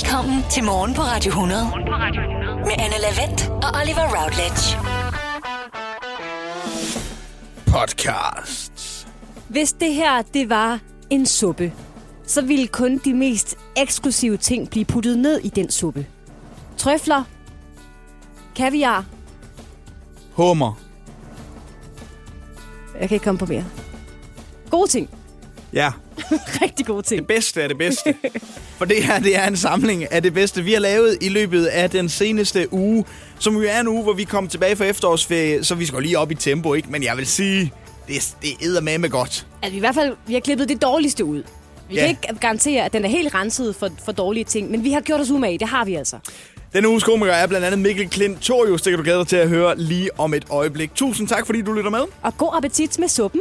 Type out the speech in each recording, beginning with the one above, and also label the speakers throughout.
Speaker 1: Velkommen til Morgen på Radio 100. Med Anne Lavendt og Oliver Routledge.
Speaker 2: Podcast.
Speaker 3: Hvis det her, det var en suppe, så ville kun de mest eksklusive ting blive puttet ned i den suppe. Trøfler, kaviar,
Speaker 2: Hummer.
Speaker 3: jeg kan ikke komme på mere. Gode ting.
Speaker 2: Ja,
Speaker 3: Rigtig gode ting.
Speaker 2: det bedste er det bedste. For det her, det er en samling af det bedste, vi har lavet i løbet af den seneste uge. Som jo er en uge, hvor vi kom tilbage fra efterårsferie, så vi skal lige op i tempo, ikke? Men jeg vil sige, det, det æder med med godt.
Speaker 3: Altså, i hvert fald, vi har klippet det dårligste ud. Vi
Speaker 2: Ja.
Speaker 3: kan ikke garantere, at den er helt renset for, for dårlige ting, men vi har gjort os umage. Det har vi altså.
Speaker 2: Denne uges komiker er blandt andet Mikkel Klint Torius. Det kan du glæde dig til at høre lige om et øjeblik. Tusind tak, fordi du lytter med.
Speaker 3: Og god appetit med suppen.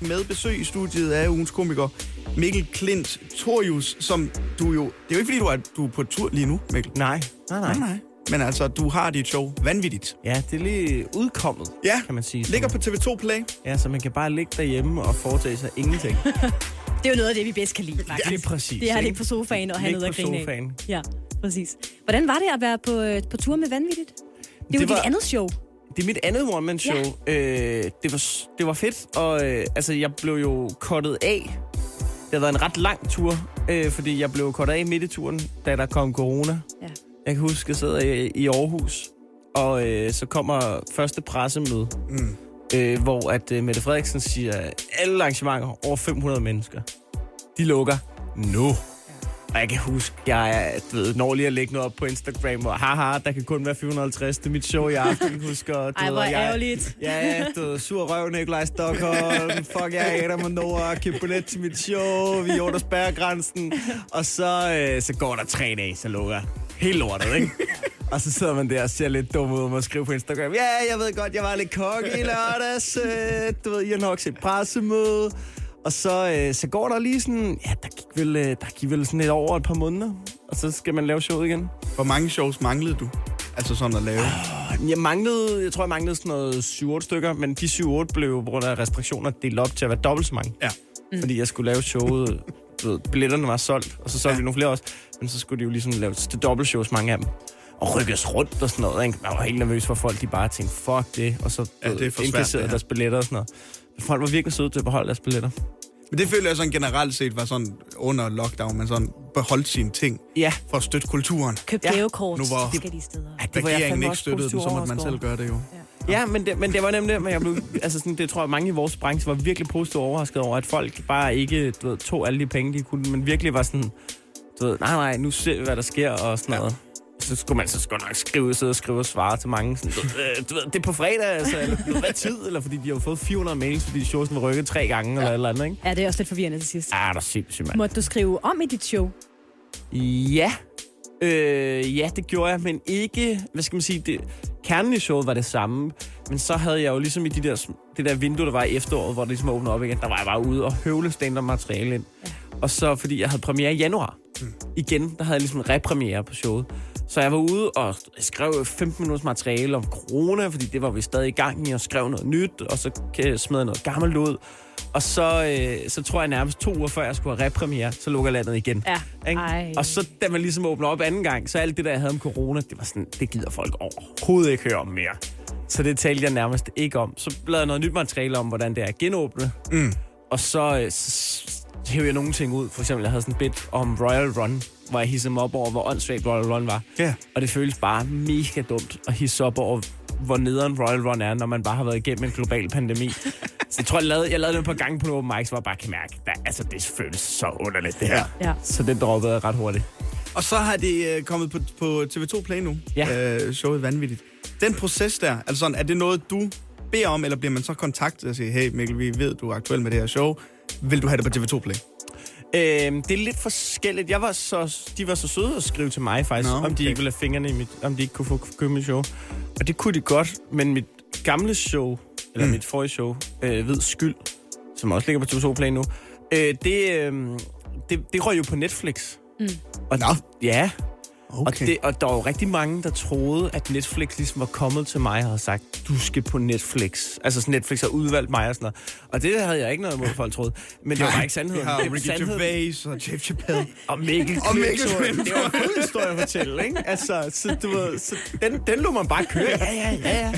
Speaker 2: Med besøg i studiet af ugens komiker Mikkel Klint Torius, som du jo... Det er jo ikke, fordi du er, du er på tur lige nu, Mikkel.
Speaker 4: Nej, nej, nej.
Speaker 2: Nej, nej. Men altså, du har dit show vanvittigt.
Speaker 4: Ja, det er lige udkommet,
Speaker 2: Ja,
Speaker 4: kan man sige.
Speaker 2: Ligger på TV2 Play.
Speaker 4: Ja, så man kan bare ligge derhjemme og foretage sig ingenting.
Speaker 3: Det er jo noget af det, vi bedst kan lide, faktisk.
Speaker 4: Lige præcis.
Speaker 3: Det er
Speaker 4: ikke?
Speaker 3: ligge på sofaen og have noget at grine af. Ja, præcis. Hvordan var det at være på, øh, på tur med Vanvittigt? Det er jo
Speaker 4: Det
Speaker 3: dit
Speaker 4: var-
Speaker 3: andet show.
Speaker 4: Det er mit andet one-man-show. Ja. Øh, det, var, det var fedt, og øh, altså, jeg blev jo kottet af. Det har været en ret lang tur, øh, fordi jeg blev kottet af midt i turen, da der kom corona.
Speaker 3: Ja.
Speaker 4: Jeg kan huske, at jeg sidder i, i Aarhus, og øh, så kommer første pressemøde, mm. øh, hvor at øh, Mette Frederiksen siger, at alle arrangementer over 500 mennesker, de lukker nu. Og jeg kan huske, jeg ved, når lige at lægge noget op på Instagram, og haha, der kan kun være 450, det er mit show i aften, husker du
Speaker 3: Ej, hvor
Speaker 4: og jeg-
Speaker 3: ærgerligt.
Speaker 4: Ja, du ved, sur røv, Nikolaj Stockholm, fuck, jeg er Adam og Nora, køb billet til mit show, vi er spærregrænsen, og så, øh, så går der tre dage, så lukker jeg. Helt lortet, ikke? Og så sidder man der og ser lidt dum ud og skrive på Instagram. Ja, jeg ved godt, jeg var lidt kok i lørdags. Øh, du ved, jeg har nok set pressemøde. Og så, øh, så går der lige sådan... Ja, der gik, vel, øh, der gik vel sådan et over et par måneder. Og så skal man lave showet igen.
Speaker 2: Hvor mange shows manglede du? Altså sådan at lave.
Speaker 4: Jeg manglede, jeg tror, jeg manglede sådan noget 7-8 stykker, men de 7-8 blev på grund af restriktioner delt op til at være dobbelt så mange.
Speaker 2: Ja.
Speaker 4: Mm. Fordi jeg skulle lave showet, du ved, billetterne var solgt, og så solgte
Speaker 2: Ja.
Speaker 4: vi nogle flere også, men så skulle de jo ligesom lave til dobbeltshows, mange af dem. Og rykkes rundt og sådan noget. Ikke? Jeg var helt nervøs for, folk de bare tænkte, fuck det, og så
Speaker 2: Ja, det er for svært,
Speaker 4: indkasserede
Speaker 2: her.
Speaker 4: deres billetter og sådan noget. Folk var virkelig søde til at beholde deres billetter.
Speaker 2: Men det føler jeg sådan generelt set var sådan under lockdown, man sådan beholdt sine ting
Speaker 4: Ja,
Speaker 2: for at støtte kulturen.
Speaker 3: Køb
Speaker 4: Ja.
Speaker 3: gavekort
Speaker 2: Nu hvor-
Speaker 3: forskellige steder.
Speaker 4: ja det var jeg
Speaker 2: Regeringen ikke
Speaker 4: også
Speaker 2: støttede
Speaker 4: positivt
Speaker 2: så måtte man selv gøre det jo.
Speaker 4: Ja, men det, men det var nemlig det, men jeg blev, altså sådan, det tror jeg, mange i vores branche var virkelig positivt overrasket over, at folk bare ikke du ved, tog alle de penge, de kunne, men virkelig var sådan, du ved, nej, nej, nu se, hvad der sker, og sådan
Speaker 2: Ja.
Speaker 4: noget. Så skulle man så skulle nok skrive, sidde og skrive og svare til mange. Sådan, du, øh, du ved, det er på fredag, altså, eller du ved, hvad tid? Eller fordi de har jo fået 400 mails, fordi showsen var rykket tre gange, eller et eller andet, ikke?
Speaker 3: Ja, det er også lidt forvirrende til sidst.
Speaker 4: Ah, der er sindssygt, mand.
Speaker 3: Måtte du skrive om i dit show?
Speaker 4: Ja. Øh, ja, det gjorde jeg, men ikke, hvad skal man sige, det, kernen i showet var det samme, men så havde jeg jo ligesom i de der, det der vindue, der var i efteråret, hvor det ligesom åbnede op igen, der var jeg bare ude og høvle stand materiale ind. Ja. Og så, fordi jeg havde premiere i januar, mm. igen, der havde jeg ligesom repremiere på showet. Så jeg var ude og skrev 15 minutters materiale om corona, fordi det var vi stadig i gang i, og skrev noget nyt, og så kan- smed jeg noget gammelt ud. Og så, øh, så tror jeg nærmest to uger før jeg skulle have repremiere, så lukker landet igen.
Speaker 3: Ja.
Speaker 4: Ikke?
Speaker 3: Ej.
Speaker 4: Og så da man ligesom åbner op anden gang, så alt det der, jeg havde om corona, det var sådan, det gider folk overhovedet ikke høre om mere. Så det talte jeg nærmest ikke om. Så lavede jeg noget nyt materiale om, hvordan det er at genåbne.
Speaker 2: Mm.
Speaker 4: Og så, øh, så, så hævde jeg nogle ting ud. For eksempel, jeg havde sådan et bit om Royal Run, hvor jeg hissede mig op over, hvor åndssvagt Royal Run var.
Speaker 2: Ja.
Speaker 4: Og det føles bare mega dumt at hisse op over, hvor nederen Royal Run er, når man bare har været igennem en global pandemi. så jeg tror, jeg lavede, jeg lavede det et par gange på Open Mic, så jeg bare kan mærke, der, altså det føles så underligt, det her.
Speaker 3: Ja.
Speaker 4: Så det droppede jeg ret hurtigt.
Speaker 2: Og så har det øh, kommet på, på TV2 Play nu.
Speaker 4: Ja.
Speaker 2: Øh, showet vanvittigt. Den proces der, altså sådan, er det noget, du beder om, eller bliver man så kontaktet og siger, hey Mikkel, vi ved, du er aktuel med det her show. Vil du have det på TV2 Play?
Speaker 4: Øhm, det er lidt forskelligt. Jeg var så, de var så søde at skrive til mig faktisk,
Speaker 2: Nå,
Speaker 4: Nå, om de
Speaker 2: okay.
Speaker 4: ikke ville have fingrene i mit, om de ikke kunne få købe mit show. Og det kunne de godt, men mit gamle show, eller mm. mit forrige show, øh, Hvid Skyld, som også ligger på TV2 Play nu, øh, det, øh, det, det røg jo på Netflix.
Speaker 3: Mm.
Speaker 4: Og
Speaker 2: Nå.
Speaker 4: ja, Og,
Speaker 2: Okay.
Speaker 4: det, og der var jo rigtig mange, der troede, at Netflix ligesom var kommet til mig og havde sagt, du skal på Netflix. Altså sådan, Netflix har udvalgt mig og sådan noget. Og det havde jeg ikke noget imod, folk troede. Men det var bare ikke sandheden.
Speaker 2: Vi har
Speaker 4: Det var
Speaker 2: Ricky. Gervais og Jeff Chappelle.
Speaker 4: Og Mikkel
Speaker 2: Og Mikkel.
Speaker 4: Det var en historie at fortælle, ikke? Altså, så du ved, så den, den lå man bare køre. Ja, ja, ja, ja.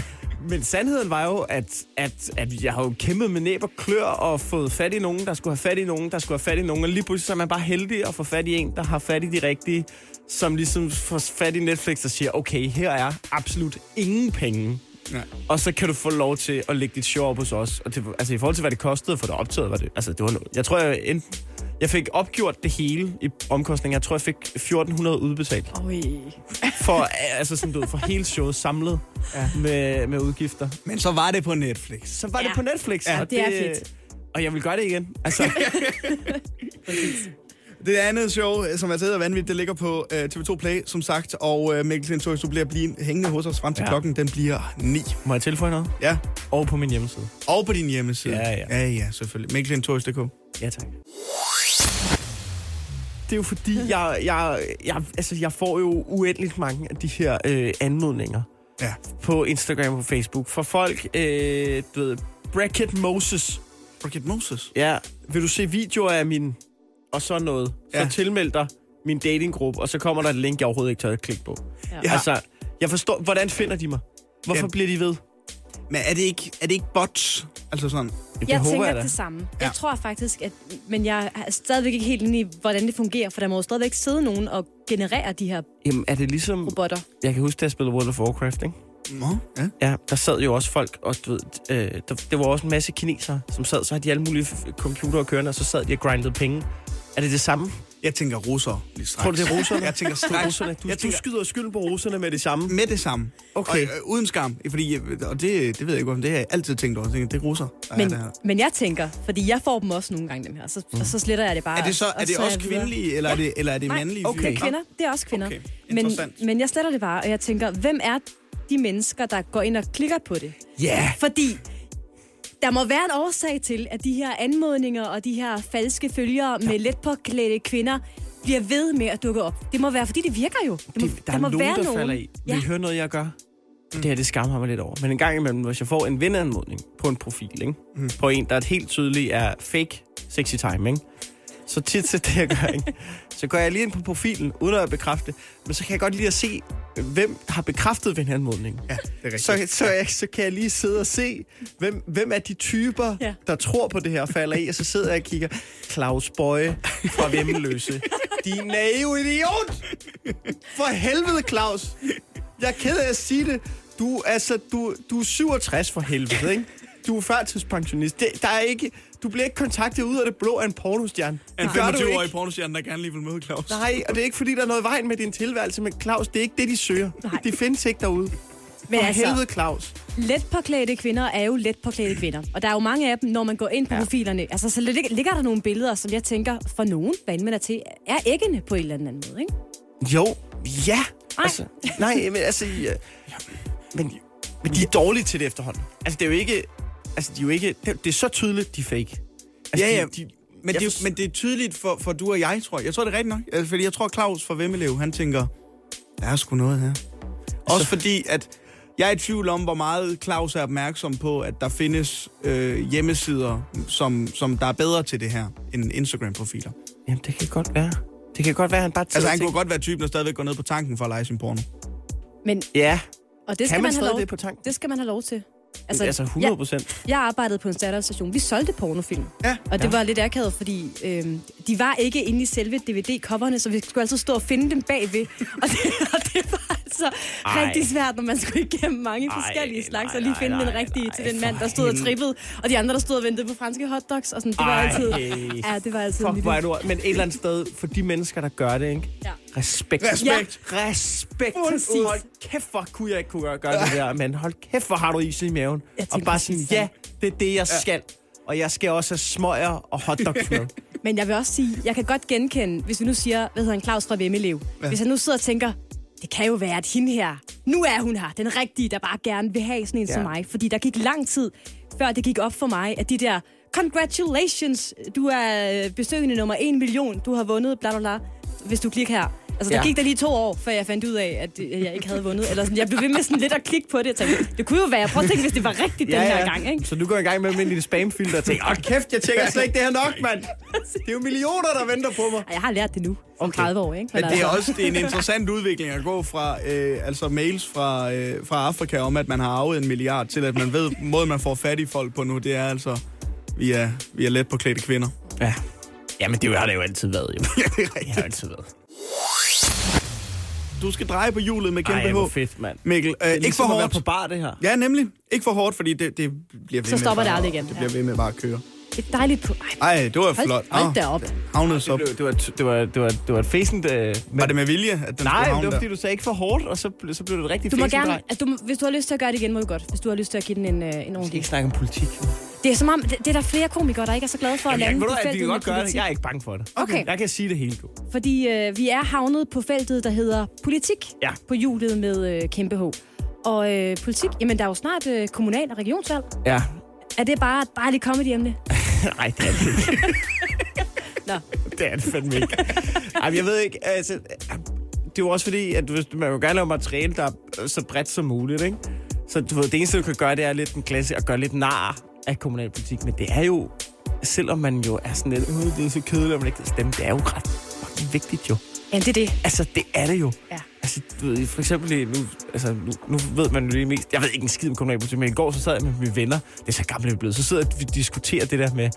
Speaker 4: Men sandheden var jo, at, at, at jeg har jo kæmpet med næb og klør og fået fat i nogen, der skulle have fat i nogen, der skulle have fat i nogen. Og lige pludselig så er man bare heldig at få fat i en, der har fat i de rigtige, som ligesom får fat i Netflix og siger, okay, her er absolut ingen penge.
Speaker 2: Nej.
Speaker 4: Og så kan du få lov til at lægge dit show op hos os. Og det, altså i forhold til, hvad det kostede for det optaget, var det, altså det var noget. Jeg tror, jeg, enten, jeg fik opgjort det hele i omkostninger. Jeg tror, jeg fik 1400 udbetalt
Speaker 3: Oj.
Speaker 4: for, altså sådan, du ved, for hele showet samlet ja. med, med udgifter.
Speaker 2: Men så var det på Netflix.
Speaker 4: Så var ja.
Speaker 3: Ja.
Speaker 4: det på Netflix.
Speaker 3: Ja,
Speaker 4: og
Speaker 3: det er fedt.
Speaker 4: Og jeg vil gøre det igen. Altså,
Speaker 2: Det andet show, som er taget vanvittigt, det ligger på uh, TV2 Play, som sagt. Og uh, Mikkel Klintorius, du bliver blive hængende hos os frem til ja. Klokken. Den bliver 9.
Speaker 4: må jeg tilføje noget?
Speaker 2: Ja.
Speaker 4: Og på min hjemmeside.
Speaker 2: Og på din hjemmeside.
Speaker 4: Ja, ja.
Speaker 2: Ja, ja, selvfølgelig. Mikkelklintorius.dk.
Speaker 4: Ja, tak. Det er jo fordi, jeg, jeg, jeg, altså, jeg får jo uendeligt mange af de her øh, anmodninger
Speaker 2: Ja.
Speaker 4: på Instagram og Facebook. For folk, øh, du ved, Bracket Moses.
Speaker 2: Rocket Moses.
Speaker 4: Ja, vil du se videoer af min... Og så noget. Så
Speaker 2: Ja.
Speaker 4: tilmeld dig min datinggruppe, og så kommer der et link, jeg overhovedet ikke tør at klikke på.
Speaker 3: Ja.
Speaker 4: Altså, jeg forstår... Hvordan finder de mig? Hvorfor
Speaker 2: Ja.
Speaker 4: bliver de ved?
Speaker 2: Men er det ikke, er det ikke bots? Altså sådan.
Speaker 4: Det
Speaker 3: Jeg tænker
Speaker 4: jeg
Speaker 3: det samme.
Speaker 2: Ja.
Speaker 3: Jeg tror faktisk, at... Men jeg er stadigvæk ikke helt inde i, hvordan det fungerer, for der må jo stadigvæk sidde nogen og generere de her
Speaker 4: Jamen, er det ligesom...
Speaker 3: robotter.
Speaker 4: Jeg kan huske, da jeg spillede World of Warcraft, ikke?
Speaker 2: Nå, ja.
Speaker 4: Ja, der sad jo også folk, og du ved, øh, der, det var også en masse kinesere, som sad, så havde de alle mulige computere kørende, og så sad de og grindede penge. Er det det samme?
Speaker 2: Jeg tænker russer lige straks.
Speaker 4: Tror du, det er russerne?
Speaker 2: Jeg tænker
Speaker 4: Det er
Speaker 2: straks.
Speaker 4: russerne. Du,
Speaker 2: jeg
Speaker 4: du
Speaker 2: tænker
Speaker 4: skyder skylden på russerne med det samme.
Speaker 2: med det samme.
Speaker 4: Okay.
Speaker 2: Og, øh, uden skam. Fordi, øh, og det, det ved jeg ikke, om det har jeg altid tænkt over. Jeg tænker, det er russer. er
Speaker 3: Men,
Speaker 2: det her.
Speaker 3: men jeg tænker, fordi jeg får dem også nogle gange, dem her, så, og så sletter jeg det bare.
Speaker 2: Er det, så, er det
Speaker 3: er
Speaker 2: også
Speaker 3: videre.
Speaker 2: kvindelige, eller, er det, eller er det
Speaker 3: Nej,
Speaker 2: mandlige?
Speaker 4: okay.
Speaker 3: Det er kvinder. Det er også kvinder.
Speaker 2: Okay,
Speaker 3: men, men jeg sletter det bare, og jeg tænker, hvem er de mennesker, der går ind og klikker på det?
Speaker 2: Ja. Yeah.
Speaker 3: Fordi der må være en årsag til, at de her anmodninger og de her falske følgere med let påklædte kvinder bliver ved med at dukke op. Det må være, fordi det virker jo. Det må,
Speaker 4: Det, der, er
Speaker 3: må
Speaker 4: nogen,
Speaker 3: være
Speaker 4: der
Speaker 3: nogen.
Speaker 4: falder i. Vil
Speaker 3: Ja.
Speaker 4: I høre noget, jeg gør? Det her, det skammer mig lidt over. Men en gang imellem, hvis jeg får en venneanmodning på en profil, ikke? Mm. på en, der helt tydeligt er fake sexy time, ikke? Så tit så det, jeg gør, ikke? så går jeg lige ind på profilen, uden at bekræfte, men så kan jeg godt lide at se, hvem har bekræftet venneanmodningen.
Speaker 2: Ja, det er rigtigt.
Speaker 4: Så, så, jeg, så kan jeg lige sidde og se, hvem, hvem er de typer,
Speaker 3: Ja.
Speaker 4: der tror på det her falder i, og så sidder jeg og kigger, Claus Bøje fra Vemmeløse. Din naive idiot! For helvede, Claus! Jeg er ked af at sige det. Du, altså, du, du er 67 for helvede, ikke? Du er førtidspensionist. Det, der er ikke, du bliver ikke kontaktet ud af det blå af en pornostjerne.
Speaker 2: En
Speaker 4: Det gør du
Speaker 2: 25-årig
Speaker 4: ikke.
Speaker 2: pornostjerne, der gerne lige vil møde Claus.
Speaker 4: Nej, og det er ikke, fordi der er noget i vejen med din tilværelse, men Claus, det er ikke det, de søger.
Speaker 3: Nej.
Speaker 4: De findes ikke derude.
Speaker 3: Men
Speaker 4: For
Speaker 3: altså,
Speaker 4: helvede, Claus.
Speaker 3: let påklædte kvinder er jo let påklædte kvinder. Og der er jo mange af dem, når man går ind på ja. Profilerne, altså så lig- ligger der nogle billeder, som jeg tænker, for nogen, hvad end man er til, er æggende på en eller anden måde, ikke?
Speaker 4: Jo, ja.
Speaker 3: Nej.
Speaker 4: Altså, nej, men altså... Ja, men, men de er dårlige til det efterhånden. Altså, det er jo ikke... Altså, de er jo ikke... Det, det er så tydeligt, de er fake. Altså,
Speaker 2: Ja, ja.
Speaker 4: De, de,
Speaker 2: Men det, er, men det er tydeligt for, for du og jeg, tror jeg. Jeg tror, det er rigtigt nok. Altså, fordi jeg tror, Claus fra Vemmelev, han tænker, der er sgu noget her. Også fordi, at jeg er i tvivl om, hvor meget Claus er opmærksom på, at der findes øh, hjemmesider, som, som der er bedre til det her, end Instagram-profiler.
Speaker 4: Jamen, det kan godt være. Det kan godt være, at han bare
Speaker 2: Altså, han kunne godt være typen, der stadigvæk går ned på tanken for at lege sin porno.
Speaker 3: Men,
Speaker 4: Ja,
Speaker 3: og det skal
Speaker 4: kan man
Speaker 3: man have lov,
Speaker 4: det på tanken?
Speaker 3: det skal man have lov til.
Speaker 4: Altså, altså 100 procent.
Speaker 3: Jeg, jeg arbejdede på en standardstation. Vi solgte pornofilm.
Speaker 2: Ja.
Speaker 3: Og det
Speaker 4: Ja.
Speaker 3: var lidt akavet, fordi øhm, de var ikke inde i selve DVD-coverne, så vi skulle altså stå og finde dem bagved. Og det, og det var altså
Speaker 4: Ej.
Speaker 3: Rigtig svært, når man skulle igennem mange
Speaker 4: Ej,
Speaker 3: forskellige slags, og lige
Speaker 4: nej,
Speaker 3: finde den
Speaker 4: nej,
Speaker 3: rigtige
Speaker 4: nej,
Speaker 3: til den mand, der stod og trippede, og de andre, der stod og ventede på franske hotdogs. Og sådan. Det var
Speaker 4: Ej.
Speaker 3: altid... Ja, det var altid
Speaker 4: Fuck, hvor er du... Men et eller andet sted, for de mennesker, der gør det, ikke?
Speaker 3: Ja.
Speaker 4: Respekt.
Speaker 2: Respekt.
Speaker 4: Ja. Respekt.
Speaker 3: Præcis.
Speaker 4: Hold kæft, hvor kunne jeg ikke kunne gøre, gøre det der, men hold kæft, hvor har du is i maven. Og bare sådan, ja, det er det, jeg skal. Og jeg skal også have smøger og hotdogs med.
Speaker 3: Men jeg vil også sige, jeg kan godt genkende, hvis vi nu siger, hvad hedder han, Claus fra Vemmelev. Ja. Hvis jeg nu sidder og tænker, det kan jo være, at hende her, nu er hun her, den rigtige, der bare gerne vil have sådan en ja. som mig. Fordi der gik lang tid, før det gik op for mig, at de der, congratulations, du er øh, besøgende nummer 1 million, du har vundet, bla bla bla, hvis du klikker her. Altså, der
Speaker 4: Ja.
Speaker 3: gik der lige to år, før jeg fandt ud af, at at jeg ikke havde vundet. Eller sådan, jeg blev ved med sådan lidt at klikke på det. Jeg tænkte, det kunne jo være. Prøv at tænke, hvis det var rigtigt den her gang, ikke?
Speaker 4: Så du går i gang med i det spamfilter og tænker, åh kæft, jeg tjekker slet ikke det her nok, mand. Det er jo millioner, der venter på mig.
Speaker 3: Og jeg har lært det nu, om
Speaker 4: Okay.
Speaker 3: 30 år, ikke?
Speaker 2: Men det er
Speaker 3: altså,
Speaker 2: også det er en interessant udvikling at gå fra øh, altså mails fra, øh, fra Afrika om, at man har arvet en milliard, til at man ved, måden man får fat i folk på nu, det er altså via, via let på klædte kvinder.
Speaker 4: Ja. Jamen, det har det jo altid været, jo.
Speaker 2: Ja, det er
Speaker 4: Det har altid været.
Speaker 2: Du skal dreje på hjulet med kæmpe
Speaker 4: Ej, hvor fedt, mand.
Speaker 2: Mikkel, øh,
Speaker 4: Det er
Speaker 2: ikke
Speaker 4: ligesom
Speaker 2: for
Speaker 4: at være
Speaker 2: hårdt.
Speaker 4: på bar, det her.
Speaker 2: Ja, nemlig. Ikke for hårdt, fordi det, det bliver ved
Speaker 3: Så
Speaker 2: med
Speaker 3: stopper det
Speaker 2: bare-
Speaker 3: aldrig igen.
Speaker 2: Det bliver ved med bare at køre.
Speaker 3: Et dejligt... Pu- Ej,
Speaker 2: Ej, det var
Speaker 3: hold,
Speaker 2: flot.
Speaker 3: hold da op.
Speaker 2: Havnede så.
Speaker 4: Det, var, det, var, det, var, det var et fæsent... Øh,
Speaker 2: Var det med vilje, at den
Speaker 4: Nej, det var fordi, du sagde ikke for hårdt, og så, ble- så blev det et rigtig
Speaker 3: Du må
Speaker 4: fæsent
Speaker 3: gerne, altså, du, må- hvis du har lyst til at gøre det igen, må du godt. Hvis du har lyst til at give den en, øh, en
Speaker 4: Vi skal
Speaker 3: ordentlig...
Speaker 4: ikke snakke om politik.
Speaker 3: Det er som om, det, det er der flere komikere, der ikke er så glade for at
Speaker 4: Jamen, jeg,
Speaker 3: lande
Speaker 4: ved
Speaker 3: på
Speaker 4: du, at vi
Speaker 3: feltet
Speaker 4: kan
Speaker 3: med
Speaker 4: godt gøre det. Jeg er ikke bange for det.
Speaker 3: Okay.
Speaker 4: Jeg kan sige det hele, du.
Speaker 3: Fordi øh, vi er havnet på feltet, der hedder politik
Speaker 4: Ja.
Speaker 3: på hjulet med øh, kæmpe H. Og øh, politik, jamen der er jo snart øh, kommunal- og regionsvalg.
Speaker 4: Ja.
Speaker 3: Er det bare, bare lige comedy-emne?
Speaker 4: Nej, det er det ikke.
Speaker 3: Nå.
Speaker 4: Det er det fandme ikke. Ej, jeg ved ikke, altså... Det er jo også fordi, at man vil gerne lave materiale, der er så bredt som muligt, ikke? Så du ved, det eneste, du kan gøre, det er lidt en klasse at gøre lidt nar af kommunalpolitik. Men det er jo, selvom man jo er sådan lidt, øh, det er så kedeligt, at man ikke kan stemme, det er jo ret fucking vigtigt jo.
Speaker 3: Ja, det er det.
Speaker 4: Altså, det er det jo.
Speaker 3: Ja.
Speaker 4: Altså, du ved, for eksempel, i- nu, altså, nu, nu ved man jo lige mest... Jeg ved ikke en skid om kommunalpolitik, men i går så sad jeg med mine venner. Det er så gamle vi er blevet. Så sidder vi og diskuterer det der med,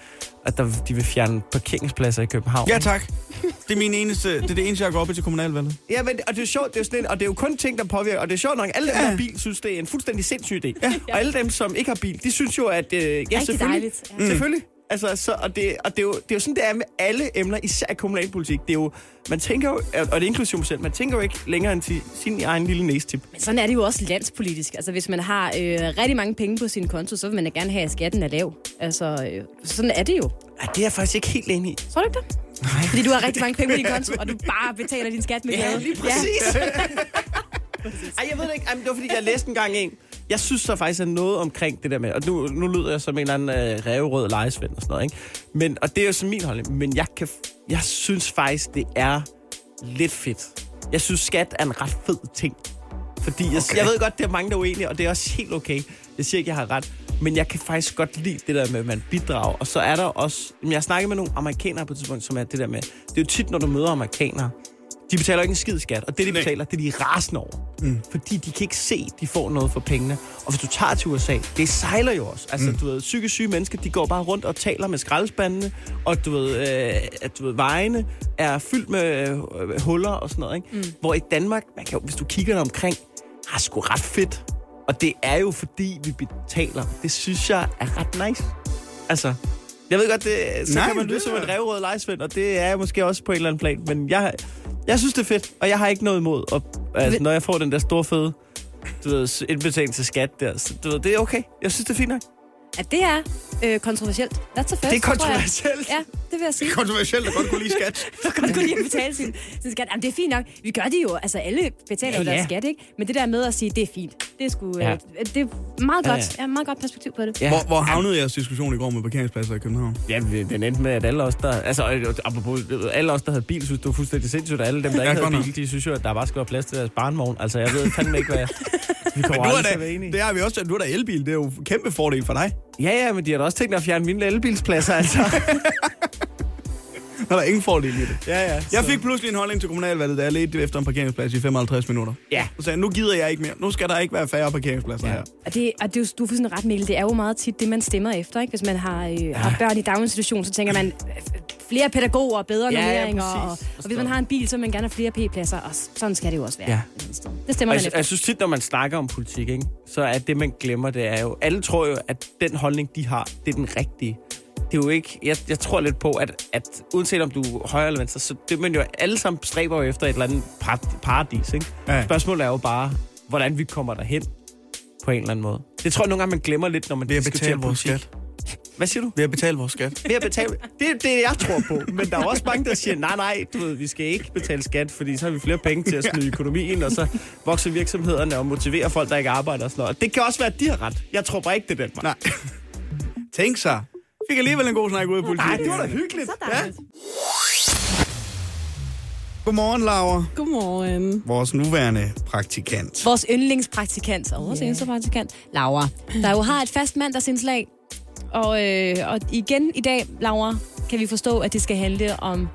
Speaker 4: at der, de vil fjerne parkeringspladser i København.
Speaker 2: Ja, tak. Det er, min eneste, det er det eneste, jeg går op i til kommunalvalget.
Speaker 4: Ja, men, og det er jo sjovt, det er sådan en, og det er jo kun ting, der påvirker, og det er sjovt nok, alle dem, der har bil, synes, det er en fuldstændig sindssyg idé. Ja. Og alle dem, som ikke har bil, de synes jo, at, øh, ja, selvfølgelig,
Speaker 3: dejligt, ja.
Speaker 4: mm. selvfølgelig. Altså, så, og det, og det, er jo, det er jo sådan, det er med alle emner, især i kommunalpolitik. Det er jo, man tænker jo, og det er inklusive mig selv, man tænker jo ikke længere end til sin egen lille næstip.
Speaker 3: Men sådan er det jo også landspolitisk. Altså, hvis man har øh, rigtig mange penge på sin konto, så vil man da gerne have, at skatten er lav. Altså, øh, sådan er det jo.
Speaker 4: Ej, det er jeg faktisk ikke helt enig i.
Speaker 3: Tror du ikke det? Nej. Fordi du har rigtig mange penge på din konto, og du bare betaler din skat med glæde.
Speaker 4: præcis. Ej, jeg ved det ikke. Ej, det var fordi, jeg læste en gang en. Jeg synes så faktisk er noget omkring det der med, og nu, nu lyder jeg som en eller anden øh, revrød lejesvend og sådan noget, ikke? Men, og det er jo så min holdning, men jeg, kan, jeg synes faktisk, det er lidt fedt. Jeg synes, skat er en ret fed ting. Fordi jeg,
Speaker 2: Okay.
Speaker 4: jeg ved godt, det er mange, der er uenige, og det er også helt okay. Jeg siger ikke, jeg har ret. Men jeg kan faktisk godt lide det der med, at man bidrager. Og så er der også... Jeg har snakket med nogle amerikanere på et tidspunkt, som er det der med... Det er jo tit, når du møder amerikanere, de betaler ikke en skid skat, og det, de
Speaker 2: Nej.
Speaker 4: betaler, det er de rasende over. Mm. Fordi de kan ikke se, at de får noget for pengene. Og hvis du tager til USA, det sejler jo også. Altså, mm. du ved, psykisk syge mennesker, de går bare rundt og taler med skraldespandene, og du ved, øh, at du ved, vejene er fyldt med øh, huller og sådan noget, ikke? Mm. Hvor i Danmark, man kan, jo- hvis du kigger omkring, har sgu ret fedt. Og det er jo fordi, vi betaler. Det synes jeg er ret nice. Altså, jeg ved godt, det, så
Speaker 2: Nej,
Speaker 4: kan man lyde
Speaker 2: det
Speaker 4: som
Speaker 2: er-
Speaker 4: en revrød lejesvend, og det er jeg måske også på en eller anden plan. Men jeg, jeg synes, det er fedt, og jeg har ikke noget imod, og, altså, når jeg får den der store fede du ved, indbetaling til skat der, så, du ved, det er okay. Jeg synes, det er fint nok.
Speaker 3: At det er øh, kontroversielt. That's a first,
Speaker 4: Det er kontroversielt.
Speaker 3: Ja, det vil jeg sige.
Speaker 2: Kontroversielt at godt kunne lide skat.
Speaker 3: Så kan du lige at betale sin, sin skat. Jamen, det er fint nok. Vi gør det jo. Altså, alle betaler
Speaker 4: Ja,
Speaker 3: jo deres
Speaker 4: ja.
Speaker 3: skat, ikke? Men det der med at sige, det er fint. Det er, sgu,
Speaker 4: Ja.
Speaker 3: ja. øh, det er meget
Speaker 4: Ja,
Speaker 3: godt. Ja, meget godt perspektiv på det.
Speaker 4: Ja.
Speaker 2: Hvor, hvor havnede jeres diskussion i går med parkeringspladser i København?
Speaker 4: Ja, det- den endte med, at alle os, der... Altså, apropos, alle os, der havde bil, synes, det var fuldstændig sindssygt, og alle dem, der
Speaker 2: Ja,
Speaker 4: ikke
Speaker 2: godt
Speaker 4: havde bil, de synes jo, at der bare skal være plads til deres barnvogn. Altså, jeg ved fandme ikke, hvad jeg... Vi kommer
Speaker 2: Du er
Speaker 4: aldrig til at være enige.
Speaker 2: det har vi også. Du er da elbil. Det er jo kæmpe fordel for dig.
Speaker 4: Ja, ja, men de har da også tænkt at fjerne mine elbilspladser, altså.
Speaker 2: Der er ingen fordel i det.
Speaker 4: ja, ja.
Speaker 2: Jeg fik pludselig en holdning til kommunalvalget, da jeg ledte efter en parkeringsplads i 55 minutter.
Speaker 4: Ja.
Speaker 2: Så sagde jeg, nu gider jeg ikke mere. Nu skal der ikke være færre parkeringspladser
Speaker 4: Ja.
Speaker 2: her.
Speaker 3: Og, det, og det, er jo- du er fuldstændig ret, Mikkel. Det er jo meget tit det, man stemmer efter. Ikke? Hvis man har, øh, ja. har børn i daginstitution, så tænker man flere pædagoger, bedre
Speaker 4: Ja, ja,
Speaker 3: normeringer. og,
Speaker 4: præcis.
Speaker 3: og hvis man har en bil, så vil man gerne have flere p-pladser. Og sådan skal det jo også være.
Speaker 4: Ja.
Speaker 3: Det stemmer
Speaker 4: Og
Speaker 3: man
Speaker 4: jeg, jeg synes tit, når man snakker om politik, ikke, så er det, man glemmer, det er jo... Alle tror jo, at den holdning, de har, det er den rigtige. Det er jo ikke... Jeg, jeg tror lidt på, at, at uanset om du er højre eller venstre, så det man jo alle sammen stræber jo efter et eller andet par- paradis, ikke?
Speaker 2: Ja.
Speaker 4: Spørgsmålet er jo bare, hvordan vi kommer derhen på en eller anden måde. Det tror jeg nogle gange, man glemmer lidt, når man
Speaker 2: Ved
Speaker 4: diskuterer
Speaker 2: betale vores
Speaker 4: politik.
Speaker 2: skat.
Speaker 4: Hvad siger du?
Speaker 2: Ved at betale vores skat.
Speaker 4: Ved at betale. Det er det, jeg tror på. Men der er også mange, der siger, nej, nej, du ved, vi skal ikke betale skat, fordi så har vi flere penge til at smide i økonomien, og så vokser virksomhederne og motiverer folk, der ikke arbejder og sådan noget. Og Det kan også være, at de har ret. Jeg tror bare ikke, det er den vej.
Speaker 2: Nej. Tænk sig. Fik alligevel en god snak ud af politiet.
Speaker 4: Nej, det var da hyggeligt.
Speaker 3: Så dejligt.
Speaker 2: Godmorgen, Laura.
Speaker 5: Godmorgen.
Speaker 2: Vores nuværende praktikant.
Speaker 3: Vores yndlingspraktikant og vores
Speaker 5: Ja.
Speaker 3: yndlingspraktikant, Laura, der jo har et fast mandagsindslag. Og, øh, og igen i dag, Laura, kan vi forstå, at det skal handle om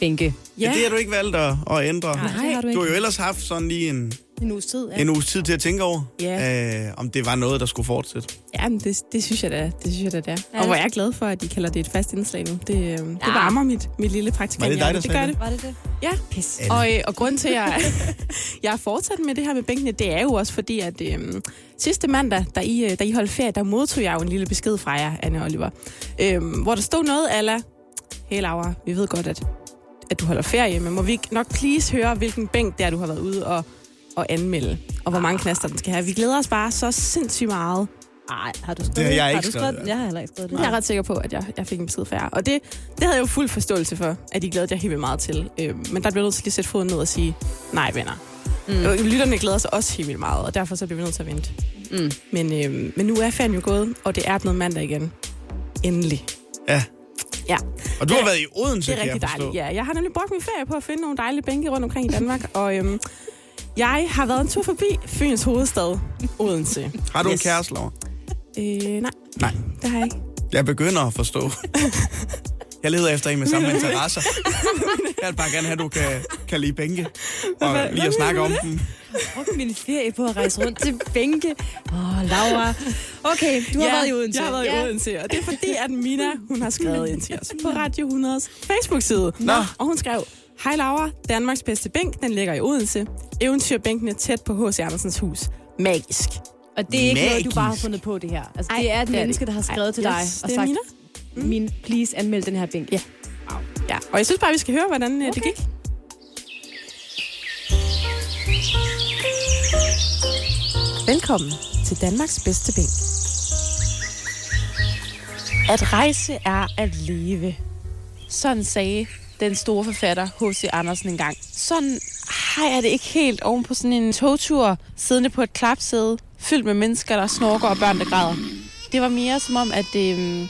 Speaker 3: bænke.
Speaker 2: Ja. Det har du ikke valgt at, at ændre.
Speaker 3: Nej, det har du
Speaker 2: Du har
Speaker 3: ikke.
Speaker 2: jo ellers haft sådan lige en,
Speaker 3: En uges tid, ja.
Speaker 2: en uges tid til at tænke over,
Speaker 5: Ja.
Speaker 2: øh, om det var noget, der skulle fortsætte.
Speaker 5: Ja, men det, det synes jeg da. Det synes jeg da, det er.
Speaker 3: Ja,
Speaker 5: Og hvor
Speaker 3: det-
Speaker 5: er jeg glad for, at de kalder det et fast indslag nu. Det, øh, det
Speaker 3: Ja.
Speaker 5: varmer mit, mit lille praktikant.
Speaker 2: Var det dig, der
Speaker 5: det gør
Speaker 2: det?
Speaker 5: det.
Speaker 3: Var det det?
Speaker 5: Ja.
Speaker 3: Pis.
Speaker 5: Og, øh, og grund til, at jeg, jeg er fortsat med det her med bænkene, det er jo også fordi, at øh, sidste mandag, da I, øh, da I holdt ferie, der modtog jeg jo en lille besked fra jer, Anne og Oliver, øh, hvor der stod noget ala, hey Laura, vi ved godt, at, at du holder ferie, men må vi ikke nok please høre, hvilken bænk det er, du har været ude og, og anmelde, og hvor mange knaster den skal have. Vi glæder os bare så sindssygt meget.
Speaker 3: Nej, har du skrevet
Speaker 2: Det har jeg
Speaker 3: Har
Speaker 2: ikke
Speaker 3: du
Speaker 2: skrevet,
Speaker 3: skrevet?
Speaker 2: ja.
Speaker 3: Jeg har heller ikke skrevet det.
Speaker 5: Jeg er ret sikker på, at jeg, jeg fik en besked fra jer. Og det, det havde jeg jo fuld forståelse for, at I glædede jer helt vildt meget til. Øh, men der bliver nødt til lige at sætte foden ned og sige, nej venner. Mm. Lytterne glæder sig også helt vildt meget, og derfor så bliver vi nødt til at vente.
Speaker 3: Mm.
Speaker 5: Men, øh, men nu er ferien jo gået, og det er blevet mandag igen. Endelig.
Speaker 2: Ja.
Speaker 5: Ja,
Speaker 2: Og du har
Speaker 5: Det-
Speaker 2: været i Odense,
Speaker 5: det er
Speaker 2: kan
Speaker 5: rigtig dejligt. Ja, jeg har nemlig brugt min ferie på at finde nogle dejlige bænke rundt omkring i Danmark, og øhm, jeg har været en tur forbi Fyns hovedstad, Odense.
Speaker 2: Har du en
Speaker 5: Yes.
Speaker 2: kæreste, Laura?
Speaker 5: Øh, nej,
Speaker 2: Nej.
Speaker 5: det har jeg ikke.
Speaker 2: Jeg begynder at forstå. Jeg leder efter en med samme interesser. Jeg vil bare gerne have, at du kan, kan lide bænke. Og lige at snakke om dem.
Speaker 3: Brugte min ferie på at rejse rundt til bænke. Åh, oh, Laura. Okay, du har været i Odense.
Speaker 5: Jeg har været i Odense, og det er fordi, at Mina, hun har skrevet ind til os på Radio 100's Facebook-side.
Speaker 2: Nå.
Speaker 5: Og hun skrev, Hej Laura, Danmarks bedste bænk, den ligger i Odense. Eventyrbænken er tæt på H.C. Andersens hus. Magisk.
Speaker 3: Og det er ikke noget, du bare har
Speaker 2: Magisk.
Speaker 3: fundet på det her. Altså,
Speaker 5: Ej,
Speaker 3: det er et
Speaker 5: det er
Speaker 3: menneske, der har skrevet
Speaker 5: Ej,
Speaker 3: til dig
Speaker 5: yes,
Speaker 3: og
Speaker 5: det er
Speaker 3: sagt,
Speaker 5: Mina.
Speaker 3: min, please anmeld den her bænk.
Speaker 5: Ja. Ja, og jeg synes bare, vi skal høre, hvordan okay. det gik. Velkommen til Danmarks bedste bænk. At rejse er at leve. Sådan sagde den store forfatter H.C. Andersen engang. Sådan har jeg det ikke helt oven på sådan en togtur, siddende på et klapsæde, fyldt med mennesker, der snorker og børn, der græder. Det var mere som om, at, øh,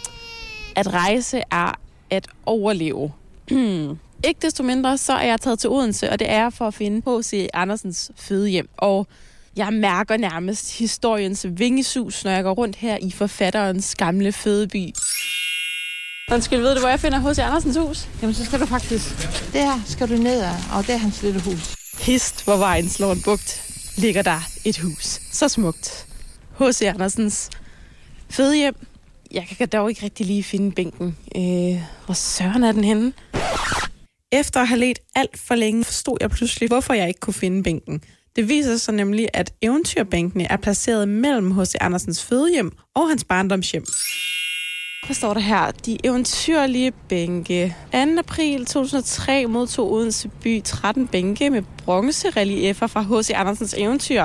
Speaker 5: at rejse er at overleve. Ikke desto mindre, så er jeg taget til Odense, og det er for at finde H.C. Andersens fødehjem. Og jeg mærker nærmest historiens vingesus, når jeg går rundt her i forfatterens gamle fødeby. Undskyld, ved du, hvor jeg finder H.C. Andersens hus?
Speaker 6: Jamen, så skal du faktisk... Der skal du ned ad, og det er hans lille hus.
Speaker 5: Hist, hvor vejen slår en bugt, ligger der et hus. Så smukt. H.C. Andersens fødehjem. Jeg kan dog ikke rigtig lige finde bænken. Øh, hvor søren er den henne? Efter at have let alt for længe, forstod jeg pludselig, hvorfor jeg ikke kunne finde bænken. Det viser sig nemlig, at eventyrbænkene er placeret mellem H.C. Andersens fødehjem og hans barndomshjem. Hvad står der her? De eventyrlige bænke. 2. april 2003 modtog Odense by 13 bænke med bronzerelieffer fra H.C. Andersens eventyr.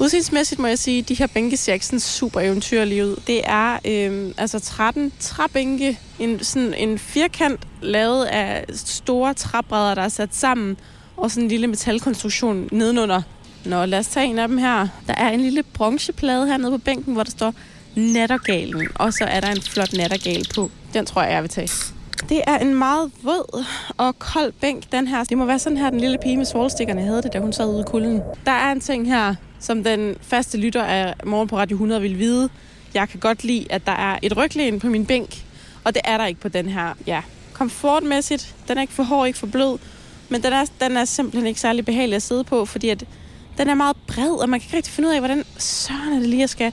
Speaker 5: Udsigtsmæssigt må jeg sige, at de her bænke ser ikke sådan super eventyrlige ud. Det er øh, altså 13 træbænke, en, sådan en firkant lavet af store træbrædder, der er sat sammen, og sådan en lille metalkonstruktion nedenunder. Nå, lad os tage en af dem her. Der er en lille bronzeplade hernede på bænken, hvor der står nattergalen, og så er der en flot nattergal på. Den tror jeg, jeg vil tage. Det er en meget våd og kold bænk, den her. Det må være sådan her, den lille pige med svolstikkerne havde det, da hun sad ude i kulden. Der er en ting her, som den faste lytter af Morgen på Radio 100 vil vide. Jeg kan godt lide, at der er et ryglæn på min bænk, og det er der ikke på den her. Ja, komfortmæssigt, den er ikke for hård, ikke for blød, men den er, den er simpelthen ikke særlig behagelig at sidde på, fordi at den er meget bred, og man kan ikke rigtig finde ud af, hvordan søren er det lige, jeg skal...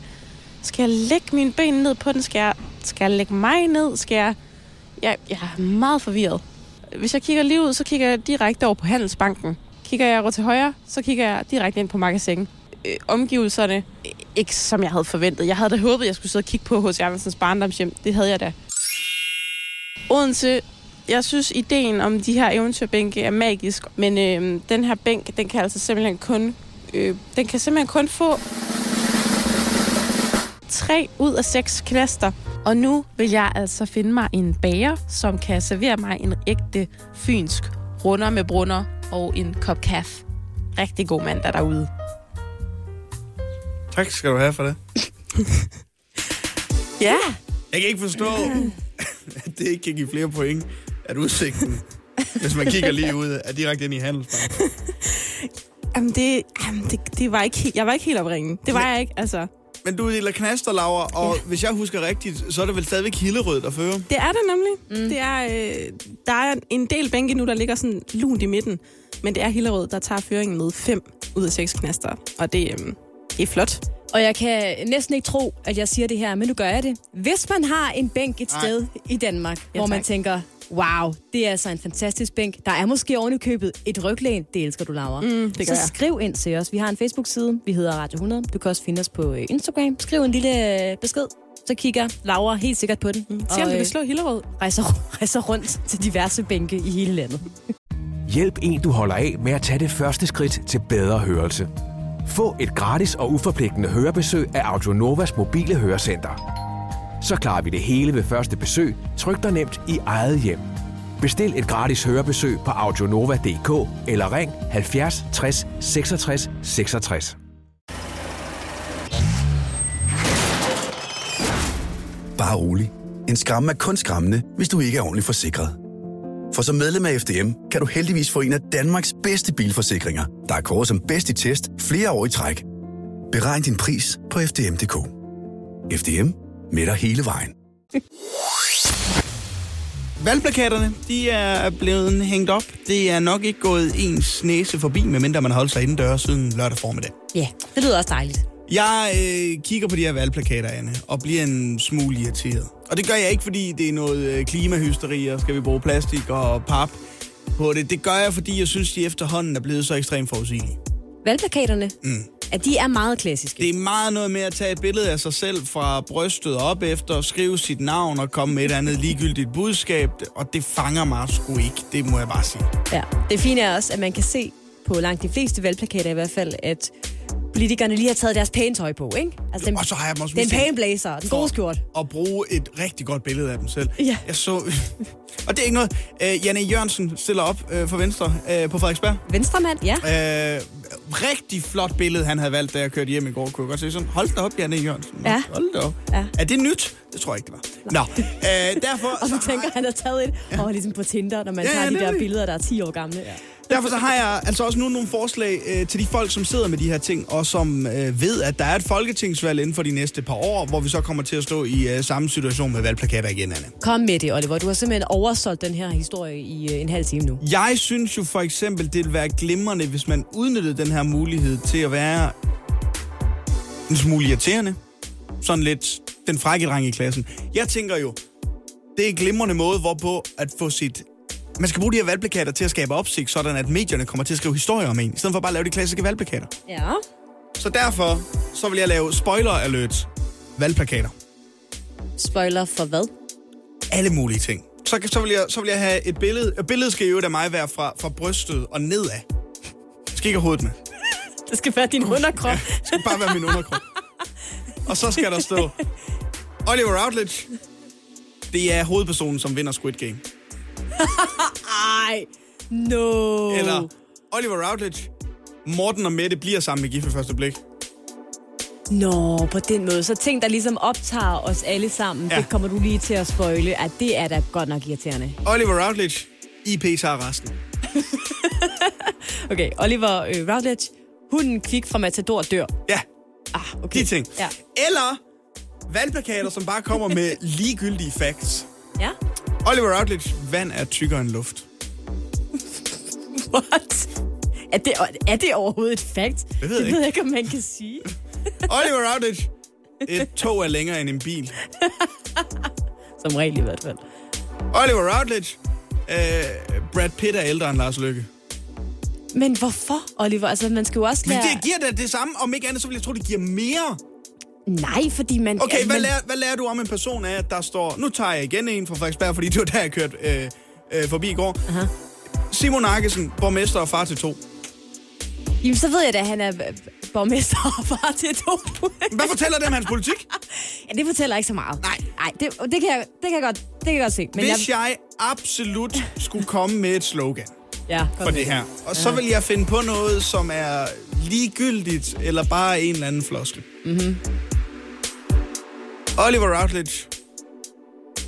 Speaker 5: Skal jeg lægge mine ben ned på den? Skal jeg, skal jeg lægge mig ned? Skal jeg... Jeg, jeg er meget forvirret. Hvis jeg kigger lige ud, så kigger jeg direkte over på Handelsbanken. Kigger jeg over til højre, så kigger jeg direkte ind på magasin. Øh, omgivelserne, ikke som jeg havde forventet. Jeg havde da håbet, jeg skulle sidde og kigge på hos Andersens barndomshjem. Det havde jeg da. Odense, jeg synes, ideen om de her eventyrbænke er magisk. Men øh, den her bænk, den kan altså simpelthen kun... Øh, den kan simpelthen kun få tre ud af seks knaster. Og nu vil jeg altså finde mig en bager, som kan servere mig en ægte fynsk runder med brunner og en kop kaffe. Rigtig god mandag derude.
Speaker 2: Tak skal du have for det.
Speaker 5: Ja,
Speaker 2: Jeg kan ikke forstå, at det ikke kan give flere point, at udsigten hvis man kigger lige ud af direkte ind i Handelsbanken.
Speaker 5: Jamen, det, jamen det, det var ikke, jeg var ikke helt opringen. Det var jeg ikke, altså.
Speaker 2: Men du deler knaster, Laura, og ja. hvis jeg husker rigtigt, så er det vel stadigvæk Hillerød, der fører.
Speaker 5: Det er det nemlig. Mm. Det er, øh, der er en del bænke nu, der ligger sådan lunt i midten. Men det er Hillerød, der tager føringen med 5 ud af 6 knaster. Og det, øh, det er flot.
Speaker 3: Og jeg kan næsten ikke tro, at jeg siger det her, men nu gør jeg det. Hvis man har en bænk et
Speaker 2: Nej.
Speaker 3: sted i Danmark,
Speaker 5: Ja,
Speaker 3: hvor man
Speaker 5: tak.
Speaker 3: tænker, wow, det er altså en fantastisk bænk. Der er måske oven i købet et ryglæn. Det elsker du, Laura.
Speaker 5: Mm, det gør
Speaker 3: Så
Speaker 5: jeg.
Speaker 3: skriv ind til os. Vi har en Facebook-side. Vi hedder Radio 100. Du kan også finde os på øh, Instagram. Skriv en lille øh, besked. Så kigger Laura helt sikkert på den. Mm.
Speaker 5: Se om vi kan slå Hillerød.
Speaker 3: rejser, rejser rundt til diverse bænke i hele landet.
Speaker 7: Hjælp en, du holder af med at tage det første skridt til bedre hørelse. Få et gratis og uforpligtende hørebesøg af Audionovas mobile hørecenter. Så klarer vi det hele ved første besøg, tryk dig nemt i eget hjem. Bestil et gratis hørebesøg på audionova.dk eller ring 70 60 66 66.
Speaker 8: Bare rolig. En skræmme er kun skræmmende, hvis du ikke er ordentligt forsikret. For som medlem af FDM kan du heldigvis få en af Danmarks bedste bilforsikringer, der er kåret som bedst i test flere år i træk. Beregn din pris på FDM.dk. FDM med dig hele vejen.
Speaker 2: Valgplakaterne, de er blevet hængt op. Det er nok ikke gået ens næse forbi, medmindre man holdt sig indendør siden lørdag formiddag.
Speaker 3: Ja, det lyder også dejligt.
Speaker 2: Jeg øh, kigger på de her valgplakater, Anne, og bliver en smule irriteret. Og det gør jeg ikke, fordi det er noget øh, klimahysteri, og skal vi bruge plastik og pap på det. Det gør jeg, fordi jeg synes, de efterhånden er blevet så ekstremt forudsigelige.
Speaker 3: Valgplakaterne, mm. At de er meget klassiske.
Speaker 2: Det er meget noget med at tage et billede af sig selv fra brystet op efter, skrive sit navn og komme med et andet ligegyldigt budskab, og det fanger mig sgu ikke, det må jeg bare sige.
Speaker 3: Ja. Det fine er også, at man kan se på langt de fleste valgplakater i hvert fald, at politikerne lige har taget deres pæne tøj på, ikke? Altså, den,
Speaker 2: Og så har jeg dem også
Speaker 3: den pæne blazer, den gode skjort.
Speaker 2: at bruge et rigtig godt billede af dem selv.
Speaker 3: Ja.
Speaker 2: Jeg så... og det er ikke noget... Øh, Janne Jørgensen stiller op øh, for Venstre øh, på Frederiksberg.
Speaker 3: Venstremand, ja.
Speaker 2: Øh, rigtig flot billede, han havde valgt, da jeg kørte hjem i går. Kunne jeg godt se sådan, hold da op, Janne Jørgensen.
Speaker 3: Ja.
Speaker 2: Hold da op.
Speaker 3: Ja.
Speaker 2: Er det nyt? Det tror jeg ikke, det var. Nå, øh, derfor...
Speaker 3: Og så tænker han, at taget et, ja. og ligesom på Tinder, når man
Speaker 2: Ja,
Speaker 3: tager
Speaker 2: ja,
Speaker 3: de der billeder, der er 10 år gamle. Ja.
Speaker 2: Derfor så har jeg altså også nu nogle forslag øh, til de folk, som sidder med de her ting, og som øh, ved, at der er et folketingsvalg inden for de næste par år, hvor vi så kommer til at stå i øh, samme situation med valgplakater igen, Anne.
Speaker 3: Kom med det, Oliver. Du har simpelthen oversolgt den her historie i øh, en halv time nu.
Speaker 2: Jeg synes jo for eksempel, det ville være glimrende, hvis man udnyttede den her mulighed til at være en smule irriterende. Sådan lidt den frække dreng i klassen. Jeg tænker jo, det er en glimrende måde, hvorpå at få sit... Man skal bruge de her valgplakater til at skabe opsigt, sådan at medierne kommer til at skrive historier om en, i stedet for bare at lave de klassiske valgplakater.
Speaker 3: Ja.
Speaker 2: Så derfor, så vil jeg lave spoiler alert valgplakater.
Speaker 3: Spoiler for hvad?
Speaker 2: Alle mulige ting. Så, så, vil jeg, så vil jeg have et billede. Et billede skal jo af mig være fra, fra brystet og nedad. Skal ikke have hovedet med.
Speaker 3: Det skal være din underkrop.
Speaker 2: Ja, det skal bare være min underkrop. Og så skal der stå, Oliver Routledge, det er hovedpersonen, som vinder Squid Game.
Speaker 3: Ej, no.
Speaker 2: Eller Oliver Routledge, Morten og Mette bliver sammen med gift ved første blik.
Speaker 3: Nå, på den måde. Så ting, der ligesom optager os alle sammen,
Speaker 2: Ja.
Speaker 3: ja. det kommer du lige til at spoile, at det er da godt nok irriterende.
Speaker 2: Oliver Routledge, IP tager resten.
Speaker 3: Okay, Oliver øh, Routledge, hunden kvik fra Matador dør.
Speaker 2: Ja,
Speaker 3: Ah, okay.
Speaker 2: de ting.
Speaker 3: Ja.
Speaker 2: Eller valgplakater, som bare kommer med ligegyldige facts.
Speaker 3: Ja?
Speaker 2: Oliver Routledge, vand er tykkere end luft.
Speaker 3: What? Er det, er det overhovedet et fact?
Speaker 2: Det ved jeg
Speaker 3: det ved jeg ikke, om man kan sige.
Speaker 2: Oliver Routledge, et tog er længere end en bil.
Speaker 3: Som regel i hvert fald.
Speaker 2: Oliver Routledge, øh, Brad Pitt er ældre end Lars Løkke.
Speaker 3: Men hvorfor, Oliver? Altså, man skal jo også
Speaker 2: Men det giver da det samme, om ikke andet, så vil jeg tro, det giver mere.
Speaker 3: Nej, fordi man...
Speaker 2: Okay, hvad
Speaker 3: man...
Speaker 2: lærer, hvad lærer du om en person af, at der står... Nu tager jeg igen en fra Frederiksberg, fordi det var der, jeg kørte øh, øh, forbi i går.
Speaker 3: Aha.
Speaker 2: Simon Arkesen, borgmester og far til to.
Speaker 3: Jamen, så ved jeg da, at han er borgmester og far til to.
Speaker 2: Hvad fortæller det om hans politik?
Speaker 3: ja, det fortæller ikke så meget.
Speaker 2: Nej.
Speaker 3: Nej, det, det, kan jeg, det, kan jeg godt, det kan jeg godt se. Men
Speaker 2: Hvis jeg absolut skulle komme med et slogan
Speaker 3: Ja,
Speaker 2: for det her, og så vil jeg finde på noget, som er ligegyldigt, eller bare en eller anden floskel. Mm-hmm. Oliver Routledge.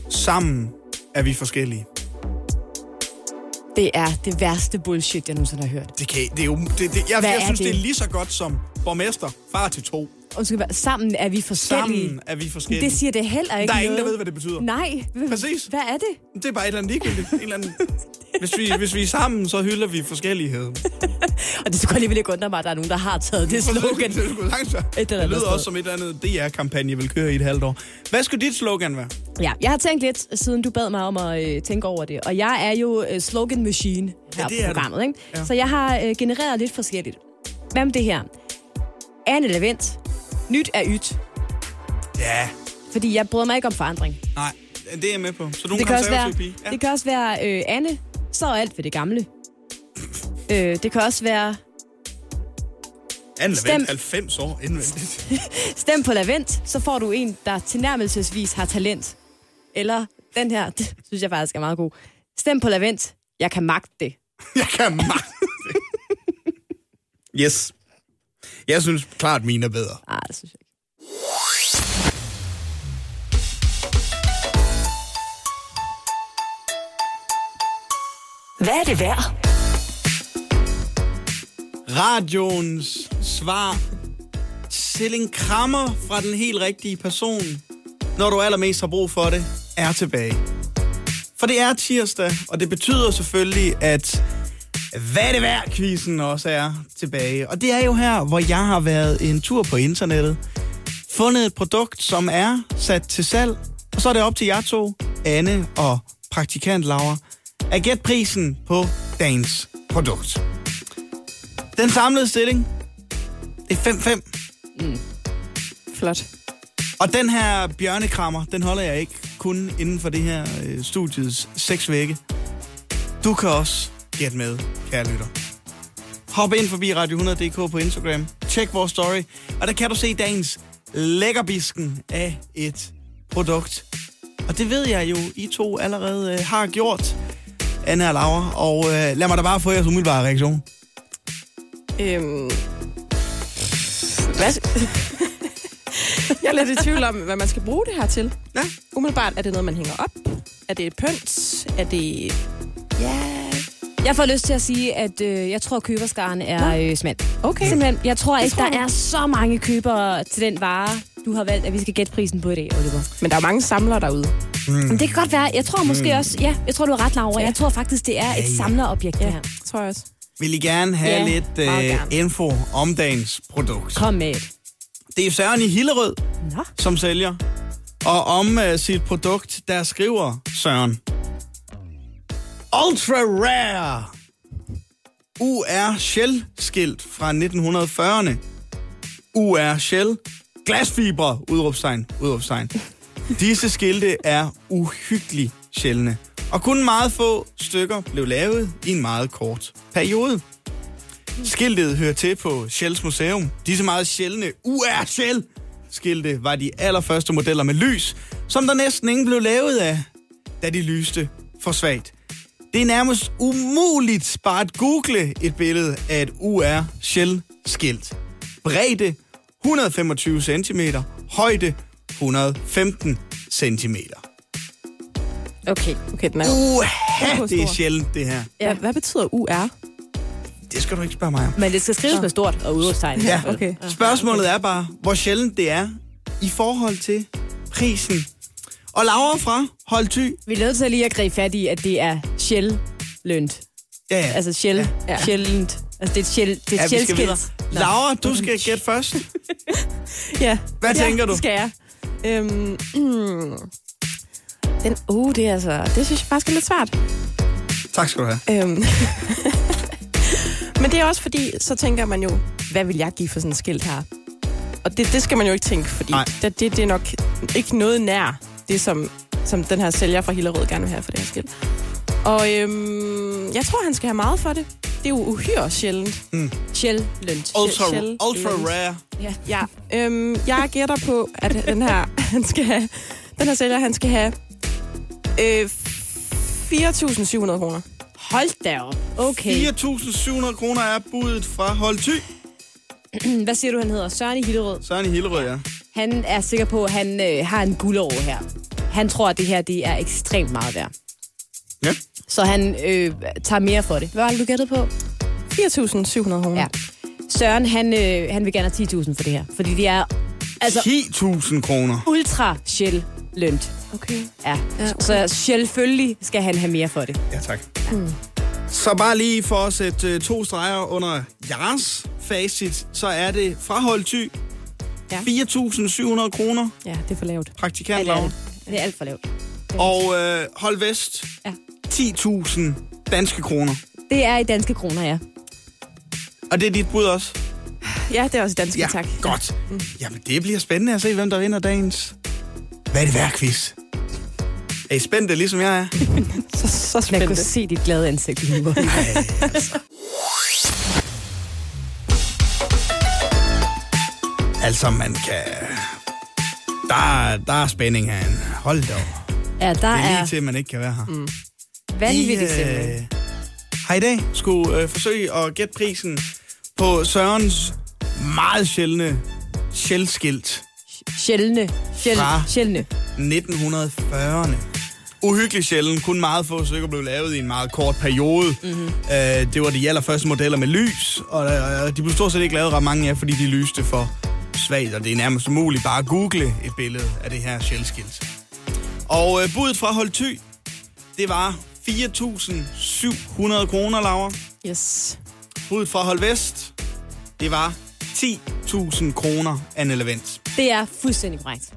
Speaker 2: Sammen er vi forskellige.
Speaker 3: Det er det værste bullshit, jeg nogensinde har hørt.
Speaker 2: Det kan, det er jo, det, det, jeg,
Speaker 3: Hvad
Speaker 2: jeg synes, det?
Speaker 3: det?
Speaker 2: det er lige så godt som borgmester, far til to.
Speaker 3: Undskyld, sammen er vi forskellige.
Speaker 2: Sammen er vi forskellige.
Speaker 3: Det siger det heller ikke
Speaker 2: Der er ingen,
Speaker 3: noget.
Speaker 2: der ved, hvad det betyder.
Speaker 3: Nej.
Speaker 2: Præcis.
Speaker 3: Hvad er det?
Speaker 2: Det er bare et eller andet ligegyldigt. En eller anden... hvis, vi, hvis vi er sammen, så hylder vi forskellighed.
Speaker 3: Og det skulle alligevel ikke undre mig, at der er nogen, der har taget det slogan.
Speaker 2: Det, det, langt,
Speaker 3: eller
Speaker 2: det lyder
Speaker 3: sted.
Speaker 2: også som et eller andet DR-kampagne, vil køre i et halvt år. Hvad skulle dit slogan være?
Speaker 3: Ja, jeg har tænkt lidt, siden du bad mig om at øh, tænke over det. Og jeg er jo øh, slogan machine her
Speaker 2: Ja,
Speaker 3: på programmet. Ikke?
Speaker 2: Ja.
Speaker 3: Så jeg har øh, genereret lidt forskelligt. Hvad med det her? Er en event. Nyt er ydt.
Speaker 2: Ja,
Speaker 3: Fordi jeg bryder mig ikke om forandring.
Speaker 2: nej, det er jeg med på. Så du
Speaker 3: Det kan, også være,
Speaker 2: pige. Ja.
Speaker 3: det kan også være øh, Anne, så er alt ved det gamle. øh, det kan også være
Speaker 2: Anne
Speaker 3: Stem.
Speaker 2: Lavend, 90 år indvendigt.
Speaker 3: stem på Lavent, så får du en, der tilnærmelsesvis har talent. Eller den her, det synes jeg faktisk er meget god. Stem på Lavent, jeg kan magte det.
Speaker 2: jeg kan magte det. Yes. Jeg synes klart, mine er bedre.
Speaker 3: Ah, det synes jeg ikke.
Speaker 1: Hvad er det værd?
Speaker 2: Radioens svar til en krammer fra den helt rigtige person, når du allermest har brug for det, er tilbage. For det er tirsdag, og det betyder selvfølgelig, at hvad det værd, quizzen også er tilbage. Og det er jo her, hvor jeg har været en tur på internettet, fundet et produkt, som er sat til salg, og så er det op til jer to, Anne og praktikant Laura, at gætte prisen på dagens produkt. Den samlede stilling, det er 5-5.
Speaker 5: Flot.
Speaker 2: Og den her bjørnekrammer, den holder jeg ikke kun inden for det her øh, studiets seks vægge. Du kan også gætte med, kære lytter. Hop ind forbi Radio100.dk på Instagram. Tjek vores story. Og der kan du se dagens lækkerbisken af et produkt. Og det ved jeg jo, I to allerede øh, har gjort, Anna og Laura. Og øh, lad mig da bare få jeres umiddelbare reaktion.
Speaker 5: Øhm, hvad? jeg er lidt i tvivl om, hvad man skal bruge det her til.
Speaker 2: Ja.
Speaker 5: Umiddelbart, er det noget, man hænger op? Er det et pynt? Er det... Ja...
Speaker 3: Jeg får lyst til at sige, at øh, jeg tror, at køberskaren er øh, smal.
Speaker 5: Okay.
Speaker 3: Simpelthen, jeg tror ikke,
Speaker 5: tror
Speaker 3: der er så mange købere til den vare, du har valgt, at vi skal gætte prisen på i dag, Oliver.
Speaker 5: Men der er mange samlere derude.
Speaker 3: Men det kan godt være. Jeg tror måske også, ja, jeg tror, du har ret, Laura.
Speaker 5: Ja.
Speaker 3: Jeg tror faktisk, det er et
Speaker 2: ja.
Speaker 3: samlerobjekt, det her.
Speaker 5: tror jeg også.
Speaker 2: Vil I gerne have
Speaker 3: Ja,
Speaker 2: lidt øh,
Speaker 3: gerne.
Speaker 2: info om dagens produkt?
Speaker 3: Kom med et.
Speaker 2: Det er Søren i Hillerød,
Speaker 3: Nå.
Speaker 2: som sælger. Og om uh, sit produkt, der skriver Søren. Ultra Rare UR Shell skilt fra 1940'erne. UR Shell glasfibre udråbstegn, udråbstegn. Disse skilte er uhyggeligt sjældne. Og kun meget få stykker blev lavet i en meget kort periode. Skiltet hører til på Shells Museum. Disse meget sjældne UR Shell skilte var de allerførste modeller med lys, som der næsten ingen blev lavet af, da de lyste for svagt. Det er nærmest umuligt bare at google et billede af et UR Shell skilt. Bredde 125 cm, højde 115 cm.
Speaker 3: Okay.
Speaker 5: Okay, den er.
Speaker 2: Uha, det er sjældent det her.
Speaker 5: Ja. Hvad, hvad betyder UR?
Speaker 2: Det skal du ikke spørge mig om.
Speaker 3: Men det skal skrives med stort og udråbstegn.
Speaker 2: Ja,
Speaker 5: okay.
Speaker 2: Spørgsmålet er bare, hvor sjældent det er i forhold til prisen. Og Laura fra Holdty.
Speaker 3: Vi er nødt til lige at gribe fat i, at det er sjældent.
Speaker 2: Ja, ja.
Speaker 3: Altså sjæld,
Speaker 2: Ja.
Speaker 3: sjældent. Altså det er et sjæld, det er
Speaker 2: ja. Laura, du skal gætte først.
Speaker 5: Ja.
Speaker 2: Hvad
Speaker 5: ja,
Speaker 2: tænker du?
Speaker 5: skal jeg. Øhm, den, uh, det er altså... Det synes jeg faktisk er lidt svært.
Speaker 2: Tak skal du have.
Speaker 5: Øhm. Men det er også fordi, så tænker man jo, hvad vil jeg give for sådan et skilt her? Og det, det skal man jo ikke tænke, fordi det, det, det er nok ikke noget nær det, som, som den her sælger fra Hillerød gerne vil have for det her skilt. Og øhm, jeg tror, han skal have meget for det. Det er jo uhyre sjældent.
Speaker 3: Sjældent.
Speaker 2: Ultra,
Speaker 5: Shell-
Speaker 2: ultra rare.
Speaker 5: Ja, ja. Øhm, jeg gætter på, at den her, han skal have, den her sælger, han skal have øh, 4.700 kroner.
Speaker 3: Hold da op. Okay.
Speaker 2: 4.700 kroner er budet fra Holdty.
Speaker 3: Hvad siger du, han hedder? Søren i Hillerød.
Speaker 2: Søren i Hillerød, ja.
Speaker 3: Han er sikker på, at han øh, har en guldår her. Han tror, at det her det er ekstremt meget værd.
Speaker 2: Ja.
Speaker 3: Så han øh, tager mere for det. Hvad var det, du gættede på?
Speaker 5: 4.700 kroner.
Speaker 3: Ja. Søren, han, øh, han vil gerne have 10.000 for det her. Fordi det er altså
Speaker 2: 10.000 kroner.
Speaker 3: ultra shell lønt.
Speaker 5: Okay.
Speaker 3: Ja. ja okay. Så selvfølgelig skal han have mere for det.
Speaker 2: Ja, tak. Så bare lige for at sætte øh, to streger under jeres facit, så er det fra hold ty
Speaker 3: Ja.
Speaker 2: 4.700 kroner,
Speaker 3: Ja, det er for lavt.
Speaker 2: praktikant
Speaker 3: Ja, det er
Speaker 2: Laura.
Speaker 3: det. Er alt for lavt.
Speaker 2: Og øh, hold vest,
Speaker 3: Ja.
Speaker 2: 10.000 danske kroner.
Speaker 3: Det er i danske kroner, ja.
Speaker 2: Og det er dit bud også?
Speaker 5: Ja, det er også dansk,
Speaker 2: Ja,
Speaker 5: tak.
Speaker 2: godt. Jamen, det bliver spændende at se, hvem der vinder dagens. Hvad er det værd, quiz? Er I spændte, ligesom jeg er?
Speaker 5: Så, så
Speaker 3: Jeg
Speaker 5: spændende.
Speaker 3: kunne se dit glade ansigt lige nu.
Speaker 2: Altså, man kan... Der, er- der er spænding herinde. Hold da op.
Speaker 3: Ja, der
Speaker 2: Det er lige
Speaker 3: er
Speaker 2: til, at man ikke kan være her. Mm.
Speaker 3: vanvittigt
Speaker 2: I, øh, har i dag skulle øh, forsøge at gætte prisen på Sørens meget sjældne shellskilt
Speaker 3: Sjældne. Sjæl,
Speaker 2: Fra-
Speaker 3: sjældne.
Speaker 2: 1940'erne. Uhyggelig sjælden. Kun meget få stykker blev lavet i en meget kort periode. Mm-hmm. Øh, det var de allerførste modeller med lys, og øh, de blev stort set ikke lavet ret mange af, fordi de lyste for svagt, og det er nærmest umuligt bare at google et billede af det her shellskilt. Og øh, budet fra Hold Ty, det var 4.700 kroner, Laura.
Speaker 5: Yes.
Speaker 2: Budet fra Hold Vest, det var 10.000 kroner, Anne Levent.
Speaker 3: Det er fuldstændig korrekt.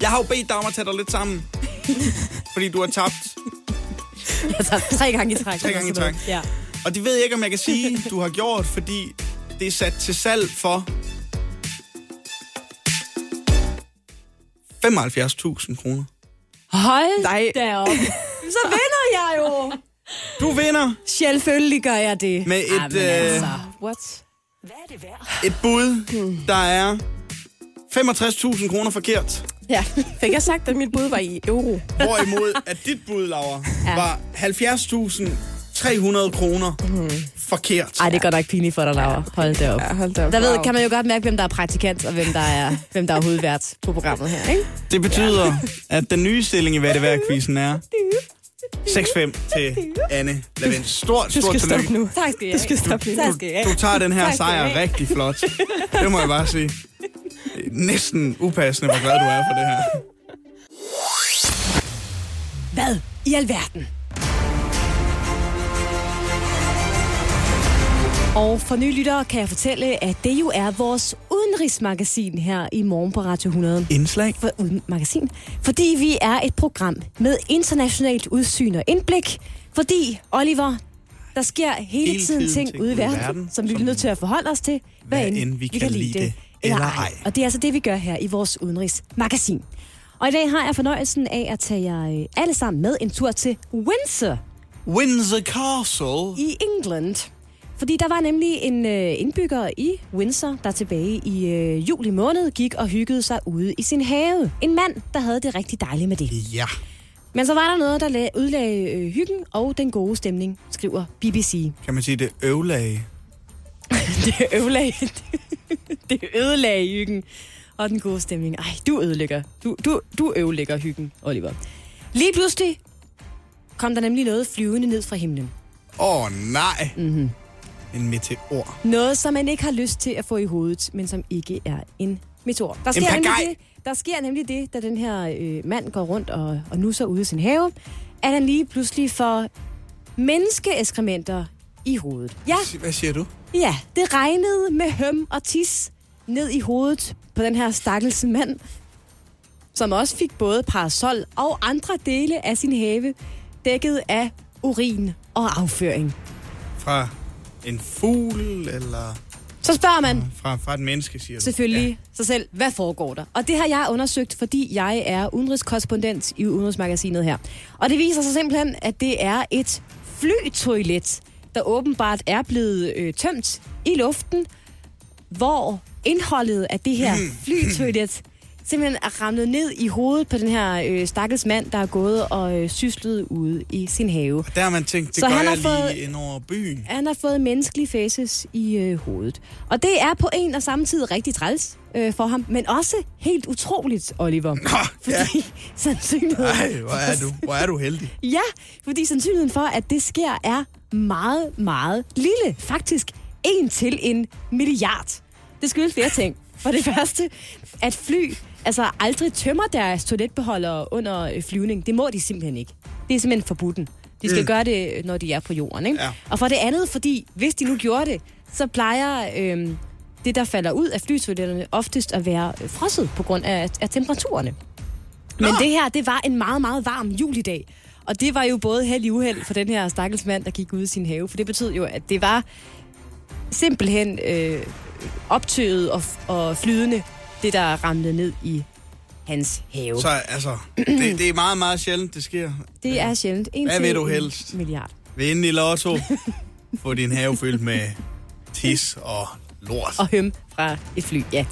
Speaker 2: Jeg har jo bedt dig om at tage dig lidt sammen, fordi du har tabt.
Speaker 3: Jeg tager tre gange i træk.
Speaker 2: Tre gange i træk.
Speaker 3: Ja.
Speaker 2: Og det ved jeg ikke, om jeg kan sige, du har gjort, fordi det er sat til salg for 75.000 kroner.
Speaker 3: Hold
Speaker 5: Nej.
Speaker 3: da op. Så vinder jeg jo.
Speaker 2: Du vinder
Speaker 3: Selvfølgelig gør jeg det.
Speaker 2: med et,
Speaker 3: Jamen,
Speaker 2: øh,
Speaker 3: altså.
Speaker 5: What?
Speaker 1: Hvad er det værd?
Speaker 2: et bud, der er 65.000 kroner forkert.
Speaker 5: Ja. Fik jeg sagt, at mit bud var i euro?
Speaker 2: Hvorimod at dit bud, Laura,
Speaker 3: Ja.
Speaker 2: var 70.300 kroner forkert.
Speaker 3: Ej, det går nok pinligt for dig, Laura. Hold da op.
Speaker 5: Ja, hold da op.
Speaker 3: Der ved, kan man jo godt mærke, hvem der er praktikant, og hvem der er, hvem der er hovedvært på programmet her, ikke?
Speaker 2: Det betyder, at den nye stilling i Hvad er det værd-quizzen er 6-5 til Anne Lavent. Stort,
Speaker 5: Du
Speaker 2: stort
Speaker 5: skal stoppe
Speaker 2: tillykke.
Speaker 5: nu.
Speaker 3: Tak skal I
Speaker 5: Du skal stoppe
Speaker 3: I have.
Speaker 2: Du tager den her sejr rigtig flot. Det må jeg bare sige. Næsten upassende, hvor glad du er for det her.
Speaker 3: Hvad i alverden? Og for nye lyttere kan jeg fortælle, at det jo er vores udenrigsmagasin her i morgen på Radio 100.
Speaker 2: Indslag.
Speaker 3: For, uden magasin. Fordi vi er et program med internationalt udsyn og indblik. Fordi, Oliver, der sker hele,
Speaker 2: Hele
Speaker 3: tiden,
Speaker 2: tiden
Speaker 3: ting ude i verden, verden som vi bliver nødt til at forholde os til, hvad, end vi kan lide det eller ej. Og det er altså det, vi gør her i vores udenrigsmagasin. Og i dag har jeg fornøjelsen af at tage jer øh, alle sammen med en tur til Windsor
Speaker 2: Windsor Castle.
Speaker 3: i England. Fordi der var nemlig en øh, indbygger i Windsor, der tilbage i øh, juli måned gik og hyggede sig ude i sin have. En mand, der havde det rigtig dejligt med det.
Speaker 2: Ja.
Speaker 3: Men så var der noget, der lag, udlagde øh, hyggen og den gode stemning, skriver BBC.
Speaker 2: Kan man sige det øvlage?
Speaker 3: Det ødelagde, det ødelagde hyggen og den gode stemning. Ej, du ødelægger. Du, du, du ødelægger hyggen, Oliver. Lige pludselig kom der nemlig noget flyvende ned fra himlen.
Speaker 2: Åh, oh, nej. Mm-hmm. En meteor.
Speaker 3: Noget, som man ikke har lyst til at få i hovedet, men som ikke er en meteor. Der sker,
Speaker 2: pagaj.
Speaker 3: nemlig det, der sker nemlig det, da den her øh, mand går rundt og, og nusser ude i sin have, at han lige pludselig får menneskeeskrementer i hovedet. Ja,
Speaker 2: Hvad siger du?
Speaker 3: ja, det regnede med høm og tis ned i hovedet på den her stakkels mand, som også fik både parasol og andre dele af sin have dækket af urin og afføring.
Speaker 2: Fra en fugl, eller
Speaker 3: Så spørger man,
Speaker 2: fra, fra et menneske, siger du?
Speaker 3: selvfølgelig ja. sig selv, hvad foregår der? Og det har jeg undersøgt, fordi jeg er udenrigskorrespondent i Udenrigsmagasinet her. Og det viser sig simpelthen, at det er et flytoilet, der åbenbart er blevet øh, tømt i luften, hvor indholdet af det her flytoilet simpelthen er ramlet ned i hovedet på den her øh, stakkels mand, der er gået og øh, syslet ude i sin have.
Speaker 2: Der har man tænkt, det
Speaker 3: Så
Speaker 2: gør
Speaker 3: han
Speaker 2: jeg
Speaker 3: har
Speaker 2: lige
Speaker 3: fået-
Speaker 2: ind over byen.
Speaker 3: Han har fået menneskelige faces i øh, hovedet. Og det er på en og samme tid rigtig træls øh, for ham, men også helt utroligt, Oliver.
Speaker 2: Nå,
Speaker 3: Fordi
Speaker 2: ja.
Speaker 3: sandsynligheden...
Speaker 2: Ej, hvor er du, hvor er du heldig.
Speaker 3: Ja, fordi sandsynligheden for, at det sker, er meget, meget lille. Faktisk en til en milliard. Det skyldes flere ting. For det første, at fly altså aldrig tømmer deres toiletbeholdere under øh, flyvning. Det må de simpelthen ikke. Det er simpelthen forbuden. De skal mm. gøre det, når de er på jorden. Ikke?
Speaker 2: Ja.
Speaker 3: Og for det andet, fordi hvis de nu gjorde det, så plejer øhm, det, der falder ud af flytoiletterne, oftest at være øh, frosset på grund af, af temperaturerne. Men det her, det var en meget, meget varm julidag. Og det var jo både held i uheld for den her stakkels mand, der gik ud i sin have. For det betød jo, at det var simpelthen øh, optøet og, og flydende, det der ramlede ned i hans have.
Speaker 2: Så altså, det, det er meget, meget sjældent, det sker.
Speaker 3: Det er sjældent. En
Speaker 2: Hvad vil du helst?
Speaker 3: Milliard.
Speaker 2: Vinde i lotto. Få din have fyldt med tis og lort.
Speaker 3: Og høm fra et fly, ja.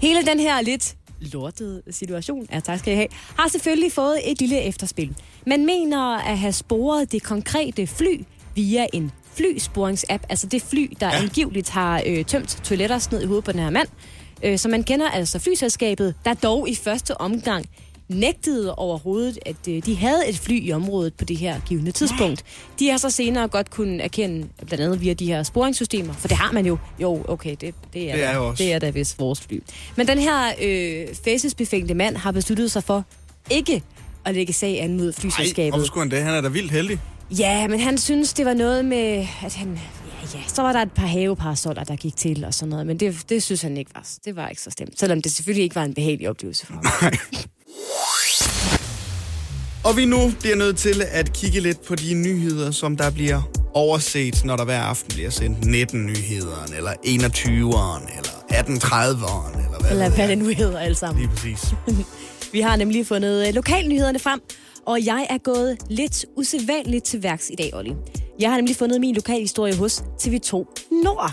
Speaker 3: Hele den her lidt lortede situation, ja, tak skal I have, har selvfølgelig fået et lille efterspil. Man mener at have sporet det konkrete fly via en flysporingsapp, altså det fly, der
Speaker 2: ja.
Speaker 3: angiveligt har øh, tømt toiletter ned i hovedet på den her mand. Øh, så man kender altså flyselskabet, der dog i første omgang nægtede overhovedet, at øh, de havde et fly i området på det her givende tidspunkt. De har så senere godt kunnet erkende, blandt andet via de her sporingssystemer, for det har man jo. Jo, okay, det, det er,
Speaker 2: Det er
Speaker 3: da- det er da vist vores fly. Men den her øh, facesbefængte mand har besluttet sig for ikke at lægge sag an mod flyselskabet.
Speaker 2: hvorfor skulle han det? Han er da vildt heldig.
Speaker 3: Ja, men han synes, det var noget med, at han... Ja, så var der et par haveparasoller, der gik til og sådan noget, men det, det synes han ikke var, det var ikke så stemt. Selvom det selvfølgelig ikke var en behagelig oplevelse for ham.
Speaker 2: Og vi nu bliver nødt til at kigge lidt på de nyheder, som der bliver overset, når der hver aften bliver sendt 19 nyhederen, eller 21'eren, eller 1830'eren, eller hvad
Speaker 3: Eller hvad det nu hedder alle sammen.
Speaker 2: Lige præcis.
Speaker 3: Vi har nemlig fundet øh, lokalnyhederne frem, og jeg er gået lidt usædvanligt til værks i dag, Olli. Jeg har nemlig fundet min lokalhistorie hos TV2 Nord.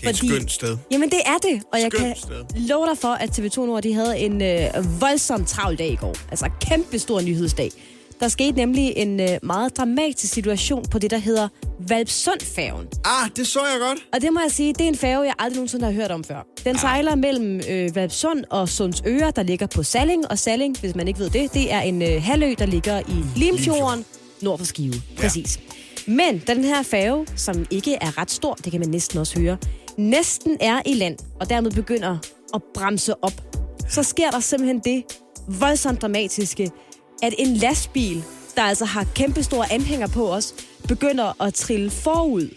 Speaker 2: Det er et skønt sted.
Speaker 3: Jamen, det er det, og jeg
Speaker 2: Skønt
Speaker 3: kan
Speaker 2: sted.
Speaker 3: love dig for, at TV2 Nord de havde en øh, voldsom travl dag i går. Altså kæmpe stor nyhedsdag. Der skete nemlig en øh, meget dramatisk situation på det, der hedder Valpsundfærgen.
Speaker 2: Ah, det så jeg godt.
Speaker 3: Og det må jeg sige, det er en færge, jeg aldrig nogensinde har hørt om før. Den sejler mellem øh, Valpsund og Sundsøre, der ligger på Salling. Og Salling, hvis man ikke ved det, det er en øh, halvø, der ligger i Limfjorden, nord for Skive. Præcis. Men da den her færge, som ikke er ret stor, det kan man næsten også høre, næsten er i land, og dermed begynder at bremse op, så sker der simpelthen det voldsomt dramatiske, at en lastbil, der altså har kæmpestore anhænger på os, begynder at trille forud,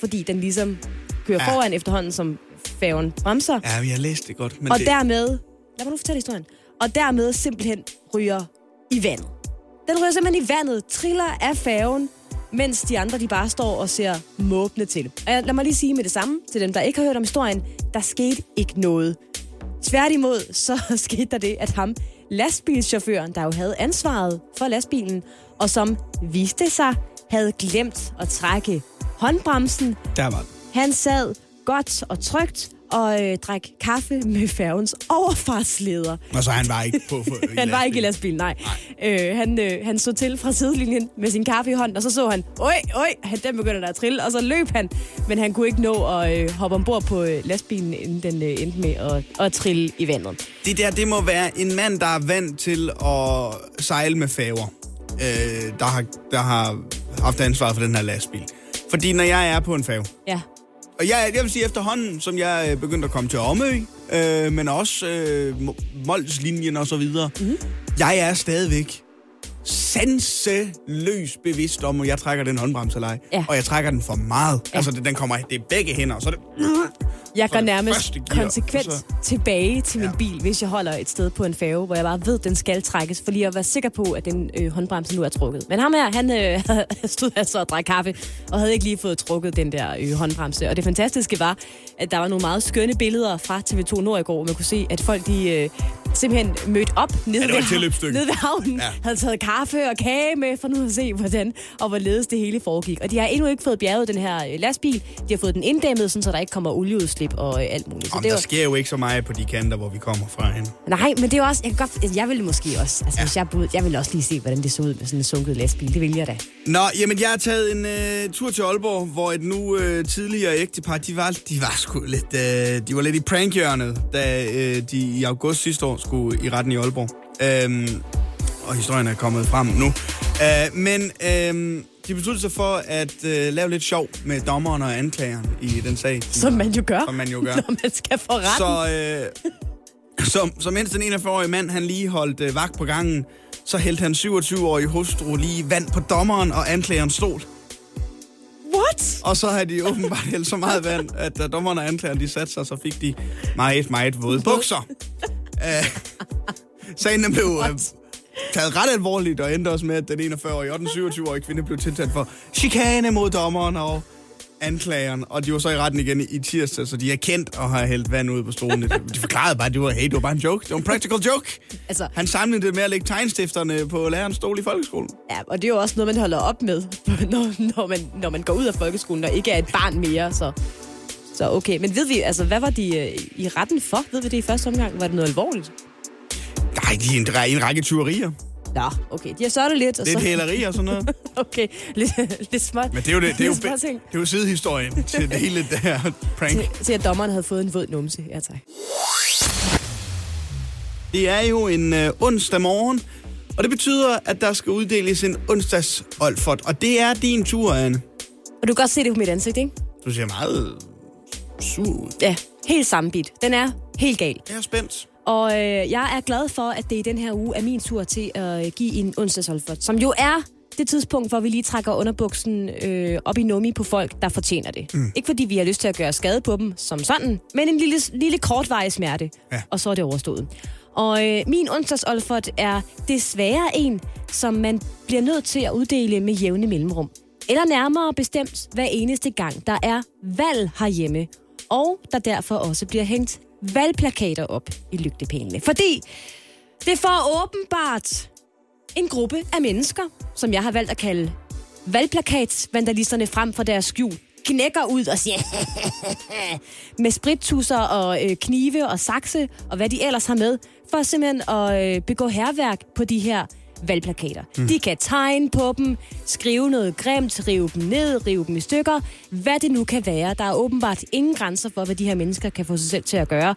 Speaker 3: fordi den ligesom kører
Speaker 2: Ja.
Speaker 3: foran efterhånden, som færgen bremser.
Speaker 2: Ja, vi har læst det godt. Men
Speaker 3: og
Speaker 2: det,
Speaker 3: dermed, lad mig nu fortælle historien, og dermed simpelthen ryger i vandet. Den ryger simpelthen i vandet, triller af færgen, mens de andre de bare står og ser måbne til. Og jeg, lad mig lige sige med det samme til dem, der ikke har hørt om historien. Der skete ikke noget. Tværtimod, så skete der det, at ham, lastbilschaufføren, der jo havde ansvaret for lastbilen, og som viste sig, havde glemt at trække håndbremsen,
Speaker 2: der var den.
Speaker 3: han sad godt og trygt og øh, drak kaffe med færgens overfartsleder.
Speaker 2: Og så han var ikke på for,
Speaker 3: Han var ikke i lastbilen, nej. Øh, han, øh, han så til fra sidelinjen med sin kaffe i hånden, og så så han, øj, øj, den begynder der at trille, og så løb han. Men han kunne ikke nå at øh, hoppe ombord på øh, lastbilen, inden den øh, endte med at, at trille i vandet.
Speaker 2: Det der, det må være en mand, der er vant til at sejle med færger, øh, der, har, der har haft ansvaret for den her lastbil. Fordi når jeg er på en færge,
Speaker 3: Ja.
Speaker 2: Og jeg, jeg vil sige efterhånden, som jeg er begyndt at komme til Omø, øh, men også øh, Mo- Molslinjen og så videre, mm. jeg er stadigvæk sanseløs bevidst om, at jeg trækker den håndbremse eller ej.
Speaker 3: Ja.
Speaker 2: Og jeg trækker den for meget. Ja. Altså, den kommer, det er begge hænder, og så er det...
Speaker 3: Jeg går nærmest
Speaker 2: gear,
Speaker 3: konsekvent
Speaker 2: så-
Speaker 3: tilbage til min bil, hvis jeg holder et sted på en færge, hvor jeg bare ved, at den skal trækkes, for lige at være sikker på, at den øh, håndbremse nu er trukket. Men ham her, han øh, stod altså og drak kaffe, og havde ikke lige fået trukket den der øh, håndbremse. Og det fantastiske var, at der var nogle meget skønne billeder fra TV2 Nord i går, hvor man kunne se, at folk de, øh, simpelthen mødt op nede,
Speaker 2: Ja,
Speaker 3: ved, nede ved havnen,
Speaker 2: Ja.
Speaker 3: ja. havde taget kaffe og kage med for nu at se, hvordan og hvorledes det hele foregik. Og de har endnu ikke fået bjerget den her øh, lastbil. De har fået den inddæmmet, så der ikke kommer olieudslip og øh, alt muligt. Så
Speaker 2: Om
Speaker 3: det
Speaker 2: der
Speaker 3: var,
Speaker 2: sker jo ikke så meget på de kanter, hvor vi kommer fra hen.
Speaker 3: nej, men det er også... Jeg, kan godt, jeg ville måske også... Altså,
Speaker 2: Ja.
Speaker 3: hvis jeg, boede, jeg ville også lige se, hvordan det så ud med sådan en sunket lastbil. Det ville jeg da.
Speaker 2: Nå, jamen jeg har taget en øh, tur til Aalborg, hvor et nu øh, tidligere ægtepar, de var, de var sgu lidt, øh, de var lidt i prankhjørnet, da øh, de i august sidste år skulle i retten i Aalborg. Øhm, og historien er kommet frem nu. Øh, men øh, de besluttede sig for at øh, lave lidt sjov med dommeren og anklageren i den sag. de
Speaker 3: Som man jo gør,
Speaker 2: Som man jo gør.
Speaker 3: når man skal få retten.
Speaker 2: Så, øh, så, så mens den 41-årige mand, han lige holdt øh, vagt på gangen, så hældte han 27-årige hustru lige vand på dommeren og anklagerens stol.
Speaker 3: What?
Speaker 2: Og så havde de åbenbart hældt så meget vand, at da dommerne og anklageren de satte sig, så fik de meget, meget våde bukser. uh, sagen den blev uh, taget ret alvorligt og endte også med, at den 41-årige og den 27-årige kvinde blev tiltalt for chikane mod dommeren og anklageren, og de var så i retten igen i tirsdag, så de er kendt og har hældt vand ud på stolene. De forklarede bare, at det var, hey, det var bare en joke. Det var en practical joke.
Speaker 3: Altså,
Speaker 2: Han samlede det med at lægge tegnstifterne på lærerens stol i folkeskolen.
Speaker 3: ja, og det er jo også noget, man holder op med, når, når, man, når man går ud af folkeskolen og ikke er et barn mere. Så, så okay. Men ved vi, altså, hvad var de øh, i retten for? Ved vi det i første omgang? Var det noget alvorligt?
Speaker 2: Nej, de er en, der er en række tyverier.
Speaker 3: Nå, okay. De har så det lidt. Og
Speaker 2: Lidt
Speaker 3: så,
Speaker 2: hæleri og sådan noget.
Speaker 3: okay, lidt, lidt småt.
Speaker 2: Men det er jo, det, det er jo, det er jo sidehistorien til det hele det her prank.
Speaker 3: Til, til at dommeren havde fået en våd numse. Ja, tak.
Speaker 2: Det er jo en øh, onsdag morgen, og det betyder, at der skal uddeles en onsdags Olfert, og det er din tur, Anne.
Speaker 3: Og du kan godt se det på mit ansigt, ikke?
Speaker 2: Du ser meget sur ud.
Speaker 3: Ja, helt sammenbit. Den er helt gal.
Speaker 2: Jeg er spændt.
Speaker 3: Og øh, jeg er glad for, at det i den her uge er min tur til at øh, give en onsdagsolfert, som jo er det tidspunkt, hvor vi lige trækker underbuksen øh, op i nummi på folk, der fortjener det. Mm. Ikke fordi vi har lyst til at gøre skade på dem som sådan, men en lille, lille kortvarig smerte,
Speaker 2: Ja.
Speaker 3: og så er det overstået. Og øh, min onsdagsolfert er desværre en, som man bliver nødt til at uddele med jævne mellemrum. Eller nærmere bestemt hver eneste gang, der er valg herhjemme, og der derfor også bliver hængt valgplakater op i lygtepælene. Fordi det får åbenbart en gruppe af mennesker, som jeg har valgt at kalde valgplakatsvandalisterne frem for deres skjul, knækker ud og siger med sprittusser og øh, knive og sakse og hvad de ellers har med, for simpelthen at øh, begå herværk på de her valgplakater. Mm. De kan tegne på dem, skrive noget grimt, rive dem ned, rive dem i stykker, hvad det nu kan være. Der er åbenbart ingen grænser for, hvad de her mennesker kan få sig selv til at gøre.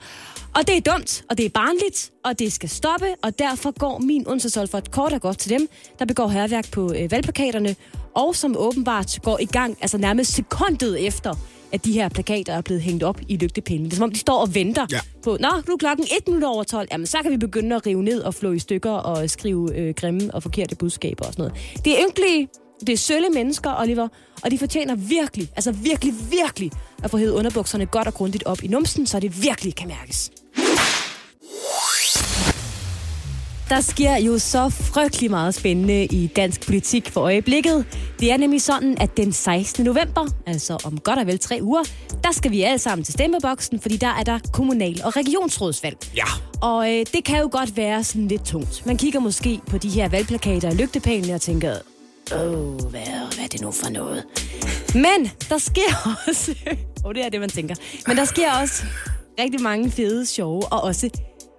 Speaker 3: Og det er dumt, og det er barnligt, og det skal stoppe, og derfor går min onsdagsolfert kort og godt til dem, der begår herværk på øh, valgplakaterne, og som åbenbart går i gang, altså nærmest sekundet efter, at de her plakater er blevet hængt op i lygtepælen. Det er som om, de står og venter
Speaker 2: Ja.
Speaker 3: på, nå, nu er klokken 1 minut over 12, jamen så kan vi begynde at rive ned og flå i stykker og skrive øh, grimme og forkerte budskaber og sådan noget. Det er ynkelige, det er sølle mennesker, Oliver, og de fortjener virkelig, altså virkelig, virkelig at få hævet underbukserne godt og grundigt op i numsen, så det virkelig kan mærkes. Der sker jo så frygtelig meget spændende i dansk politik for øjeblikket. Det er nemlig sådan, at den 16. november, altså om godt og vel tre uger, der skal vi alle sammen til stemmeboksen, fordi der er der kommunal- og regionsrådsvalg.
Speaker 2: Ja.
Speaker 3: Og øh, det kan jo godt være sådan lidt tungt. Man kigger måske på de her valgplakater og lygtepælene og tænker, åh, hvad, hvad er det nu for noget? Men der sker også... Åh, oh, det er det, man tænker. Men der sker også rigtig mange fede, sjove og også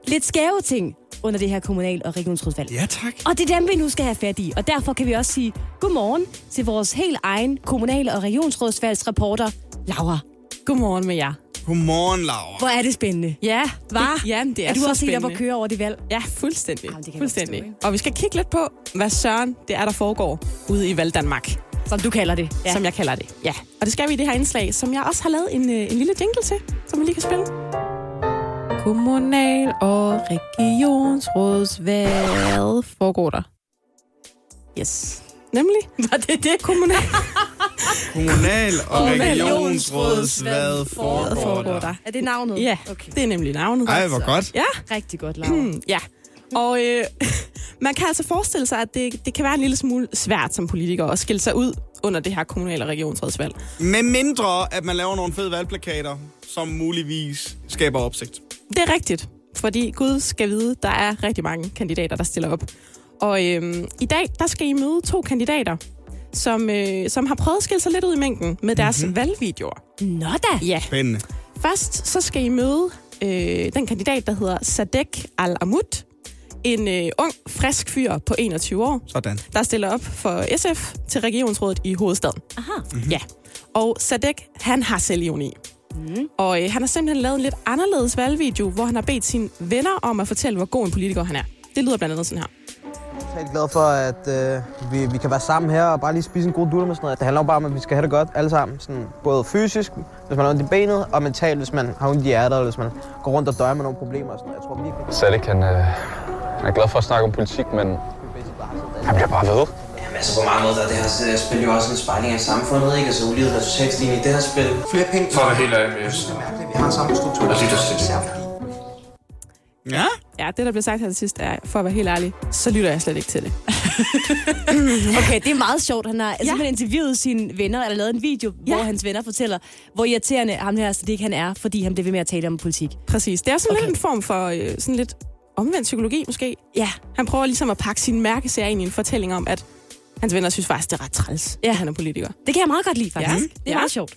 Speaker 3: lidt skæve ting under det her kommunal- og regionsrådsvalg.
Speaker 2: Ja, tak.
Speaker 3: Og det er dem, vi nu skal have fat i. Og derfor kan vi også sige godmorgen til vores helt egen kommunal- og regionsrådsvalgsreporter, Laura.
Speaker 5: Godmorgen med jer.
Speaker 2: Godmorgen, Laura.
Speaker 3: Hvor er det spændende.
Speaker 5: Ja,
Speaker 3: Hva?
Speaker 5: Ja, det er,
Speaker 3: Er du
Speaker 5: så
Speaker 3: også helt op
Speaker 5: spændende.
Speaker 3: at køre over det valg?
Speaker 5: Ja, fuldstændig.
Speaker 3: Jamen, det kan
Speaker 5: fuldstændig.
Speaker 3: godt
Speaker 5: Og vi skal kigge lidt på, hvad søren det er, der foregår ude i Valg Danmark,
Speaker 3: Som du kalder det.
Speaker 5: ja. som jeg kalder det. Ja. Og det skal vi i det her indslag, som jeg også har lavet en, øh, en lille jingle til, som vi lige kan spille. Kommunal- og regionsrådsvalg foregår der. Yes. Nemlig. Var det det? Kommunal-
Speaker 2: Kommunal- og regionsrådsvalg foregår
Speaker 5: foregår
Speaker 2: der.
Speaker 5: der.
Speaker 3: Er det navnet?
Speaker 5: Ja,
Speaker 3: Okay.
Speaker 5: det er nemlig navnet.
Speaker 2: Ej, hvor godt.
Speaker 5: Ja,
Speaker 3: Rigtig godt, Laura.
Speaker 5: Mm, ja. Og øh, man kan altså forestille sig, at det, det kan være en lille smule svært som politiker at skille sig ud under det her kommunale og regionsrådsvalg.
Speaker 2: Med mindre, at man laver nogle fede valgplakater, som muligvis skaber opsigt.
Speaker 5: Det er rigtigt. Fordi Gud skal vide, der er rigtig mange kandidater, der stiller op. Og øhm, i dag, der skal I møde to kandidater, som, øh, som har prøvet at skille sig lidt ud i mængden med deres mm-hmm. valgvideoer.
Speaker 3: Nå da.
Speaker 5: Ja.
Speaker 2: Spændende.
Speaker 5: Først så skal I møde øh, den kandidat, der hedder Sadek Al-Amud. En øh, ung, frisk fyr på 21 år,
Speaker 2: Sådan.
Speaker 5: der stiller op for SF til regionsrådet i hovedstaden.
Speaker 3: Aha.
Speaker 5: Mm-hmm. Ja. Og Sadek, han har selvivni. Mm. Og øh, han har simpelthen lavet en lidt anderledes valgvideo, hvor han har bedt sine venner om at fortælle, hvor god en politiker han er. Det lyder blandt andet sådan her.
Speaker 9: Jeg er helt glad for, at øh, vi, vi kan være sammen her og bare lige spise en god dulle med sådan noget. Det handler jo bare om, at vi skal have det godt alle sammen. Sådan, både fysisk, hvis man har ondt i benet, og mentalt, hvis man har ondt i hjertet, eller hvis man går rundt og døjer med nogle problemer. Og sådan. noget. Jeg tror virkelig,
Speaker 10: Salik, han, øh, han er glad for at snakke om politik, men han bliver bare ved.
Speaker 11: Altså på mange måder, det her det spil jo også en spejling af samfundet, ikke? Altså ulighed og socialstigning i det her spil. Flere penge.
Speaker 10: For at være helt ærlig med os.
Speaker 11: Vi har en samme struktur.
Speaker 10: Det.
Speaker 2: Ja?
Speaker 5: Ja, det, der blev sagt her til sidst, er, for at være helt ærlig, så lytter jeg slet ikke til det.
Speaker 3: Okay, det er meget sjovt. Han har ja. simpelthen interviewet sine venner, eller lavet en video, ja. hvor hans venner fortæller, hvor irriterende ham her Sadiq han er, fordi han bliver ved med at tale om politik.
Speaker 5: Præcis. Det er sådan
Speaker 3: Okay.
Speaker 5: okay. lidt en form for øh, sådan lidt omvendt psykologi, måske.
Speaker 3: Ja.
Speaker 5: Han prøver ligesom at pakke sin mærkesager ind i en fortælling om, at hans venner synes faktisk, det er ret træls, ja. at han er politiker.
Speaker 3: Det kan jeg meget godt lide, faktisk.
Speaker 5: Ja.
Speaker 3: Det er
Speaker 5: Ja.
Speaker 3: meget sjovt.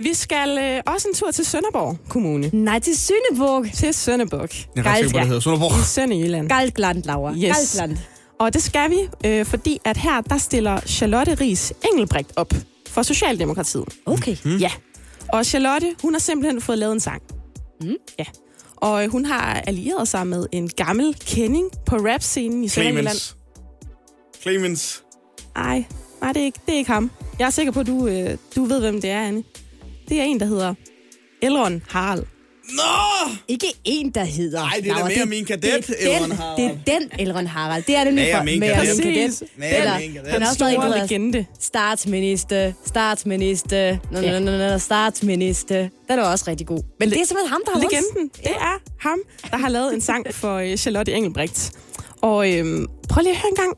Speaker 5: Vi skal øh, også en tur til Sønderborg Kommune.
Speaker 3: Nej, til Sønderborg.
Speaker 5: Til Sønderborg.
Speaker 2: Jeg er ret sikker på, det hedder Sønderborg.
Speaker 5: I Sønderjylland.
Speaker 3: Galtland, Laura.
Speaker 5: Yes.
Speaker 3: Galtland.
Speaker 5: Og det skal vi, øh, fordi at her, der stiller Charlotte Ries Engelbrecht op for Socialdemokratiet.
Speaker 3: Okay.
Speaker 5: Mm. Ja. Og Charlotte, hun har simpelthen fået lavet en sang.
Speaker 3: Mm.
Speaker 5: Ja. Og øh, hun har allieret sig med en gammel kending på rap-scenen i Sønderjylland.
Speaker 2: Clemens. Clemens.
Speaker 5: Ej, nej, det er, ikke, det er ikke ham. Jeg er sikker på, at du, øh, du ved, hvem det er, Anne. Det er en, der hedder Elron Harald.
Speaker 2: Nå!
Speaker 3: Ikke en, der hedder...
Speaker 2: Nej, det er da mere min kadet,
Speaker 3: det
Speaker 2: Elrond
Speaker 3: den,
Speaker 2: Harald.
Speaker 3: Det er den Elrond Harald. Det er det nu
Speaker 2: Mere
Speaker 3: for.
Speaker 2: min
Speaker 3: mere
Speaker 2: kadet.
Speaker 5: Præcis.
Speaker 3: Eller,
Speaker 2: min kadet.
Speaker 3: han er også hedder
Speaker 5: legende.
Speaker 3: statsminister, statsminister, nå, nå, nå, nå, statsminister. Den er også rigtig god. Men det er simpelthen ham, der har
Speaker 5: Legenden, det er ham, der har lavet en sang for øh, Charlotte Engelbrecht. Og øhm, prøv lige at høre en gang.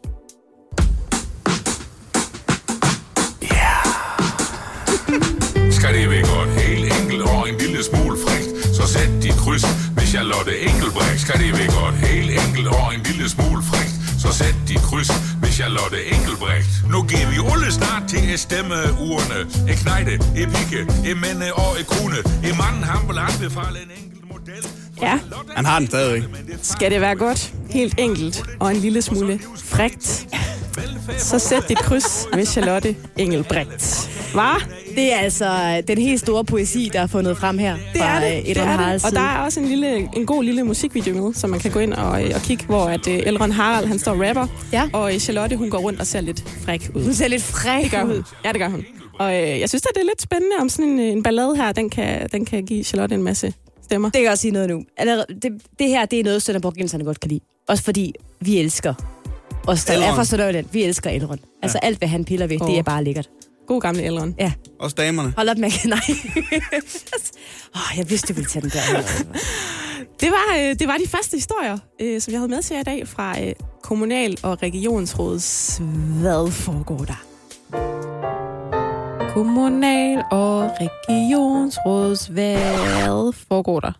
Speaker 12: Skal det være godt helt enkelt og en lille smule frækt, så sæt dit kryds med Charlotte Engelbrecht. Skal det være godt helt enkelt og en lille smule frækt, så sæt dit kryds med Charlotte Engelbrecht. Nu giver vi alle snart til at stemme urne. Et knejde, et pikke, et mænde og et krone. Et manden han vil anbefale en enkelt model.
Speaker 5: Ja,
Speaker 2: Han har den stadigvæk.
Speaker 5: skal det være godt, helt enkelt og en lille smule frægt, så sæt dit kryds ved Charlotte Engelbrecht. Var?
Speaker 3: Det er altså den helt store poesi, der er fundet frem her.
Speaker 5: Det
Speaker 3: fra,
Speaker 5: er det.
Speaker 3: øh,
Speaker 5: det, er det. Og der er også en, lille, en god lille musikvideo med, som man kan gå ind og, og kigge, hvor at, Elrond Harald han står rapper,
Speaker 3: Ja.
Speaker 5: og Charlotte hun går rundt og ser lidt fræk ud.
Speaker 3: Hun ser lidt fræk
Speaker 5: Det gør
Speaker 3: ud.
Speaker 5: hun. Ja, det gør hun. Og øh, jeg synes, at det er lidt spændende, om sådan en, en ballade her, den kan, den kan give Charlotte en masse stemmer.
Speaker 3: Det kan jeg også sige noget nu. Allerede, det, det her, det er noget, Sønderborg godt kan lide. Også fordi vi elsker os, der
Speaker 2: Elrond.
Speaker 3: er fra Sønderjylland. Vi elsker Elrond. Altså alt, hvad han piller ved, det
Speaker 5: Åh.
Speaker 3: er bare lækkert.
Speaker 5: God gamle Elrond.
Speaker 3: Ja.
Speaker 2: Også damerne.
Speaker 3: Hold op med... Nej. oh, jeg vidste, du ville tage den der.
Speaker 5: Det var, øh, det var de første historier, øh, som jeg havde med til jer i dag fra øh, Kommunal- og Regionsrådets Hvad foregår der? Kommunal- og Regionsrådets Hvad foregår der?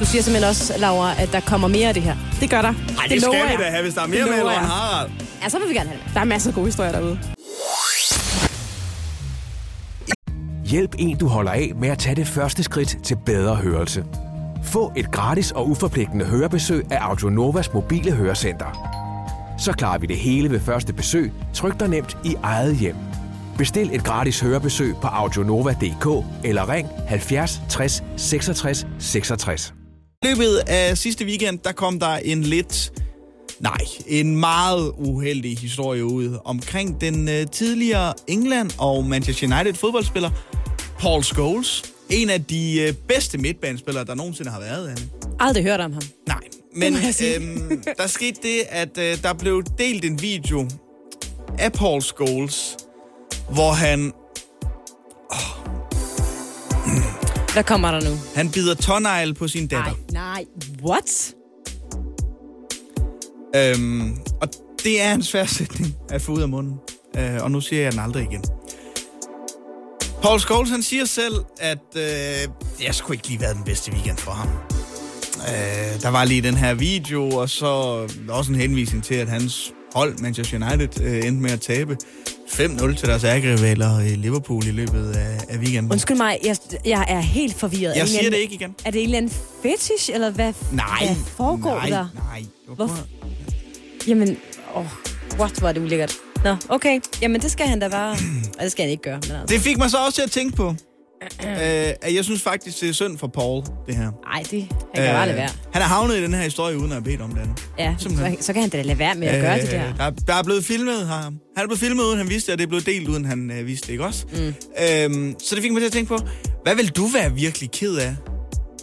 Speaker 3: Du siger simpelthen også, Laura, at der kommer mere af det her.
Speaker 5: Det gør der.
Speaker 2: Ej, det, det skal vi da have, hvis der er
Speaker 5: Det
Speaker 2: mere med Elrond. Harald.
Speaker 3: Ja, så vil vi gerne have det.
Speaker 5: Der er masser af gode historier derude.
Speaker 7: Hjælp en, du holder af med at tage det første skridt til bedre hørelse. Få et gratis og uforpligtende hørebesøg af Audionovas mobile hørecenter. Så klarer vi det hele ved første besøg, tryk dig nemt i eget hjem. Bestil et gratis hørebesøg på audionova.dk eller ring 70 60 66 66.
Speaker 2: I løbet af sidste weekend, der kom der en lidt... Nej, en meget uheldig historie ud omkring den uh, tidligere England og Manchester United fodboldspiller Paul Scholes. En af de uh, bedste midtbanespillere, der nogensinde har været. Anne.
Speaker 3: Aldrig hørt om ham.
Speaker 2: Nej, men øhm, der skete det, at øh, der blev delt en video af Paul Scholes, hvor han,
Speaker 3: Hvad kommer der nu?
Speaker 2: han bider tårnegl på sin datter.
Speaker 3: Nej, nej. What?
Speaker 2: Øhm, og det er en svær sætning at få ud af munden. Øh, og nu siger jeg den aldrig igen. Paul Scholes, han siger selv, at øh, jeg skulle ikke lige være den bedste weekend for ham. Øh, der var lige den her video, og så også en henvisning til, at hans hold, Manchester United, øh, endte med at tabe 5-0 til deres ærgerivaler i Liverpool i løbet af, af weekenden.
Speaker 3: Undskyld mig, jeg, jeg er helt forvirret.
Speaker 2: Jeg
Speaker 3: Er
Speaker 2: siger det ikke igen.
Speaker 3: Er det en eller anden fetish, eller hvad,
Speaker 2: Nej,
Speaker 3: hvad foregår
Speaker 2: nej,
Speaker 3: der?
Speaker 2: nej.
Speaker 3: Hvorfor? Jamen, åh, what, hvor er det ulækkert. Nå, okay. Jamen, det skal han da bare... Og det skal han ikke gøre, men altså...
Speaker 2: Det fik mig så også til at tænke på, øh, jeg synes faktisk, det er synd for Paul, det her.
Speaker 3: Nej, det han kan bare lade være.
Speaker 2: Han er havnet i den her historie, uden at have bedt om det.
Speaker 3: Ja, så, så kan han da lade være med at gøre det der.
Speaker 2: Øh, Der, der er blevet filmet her. Han er blevet filmet, uden han vidste det, og det er blevet delt, uden han øh, vidste det, ikke også?
Speaker 3: Mm.
Speaker 2: Øhm, så det fik mig til at tænke på, hvad vil du være virkelig ked af,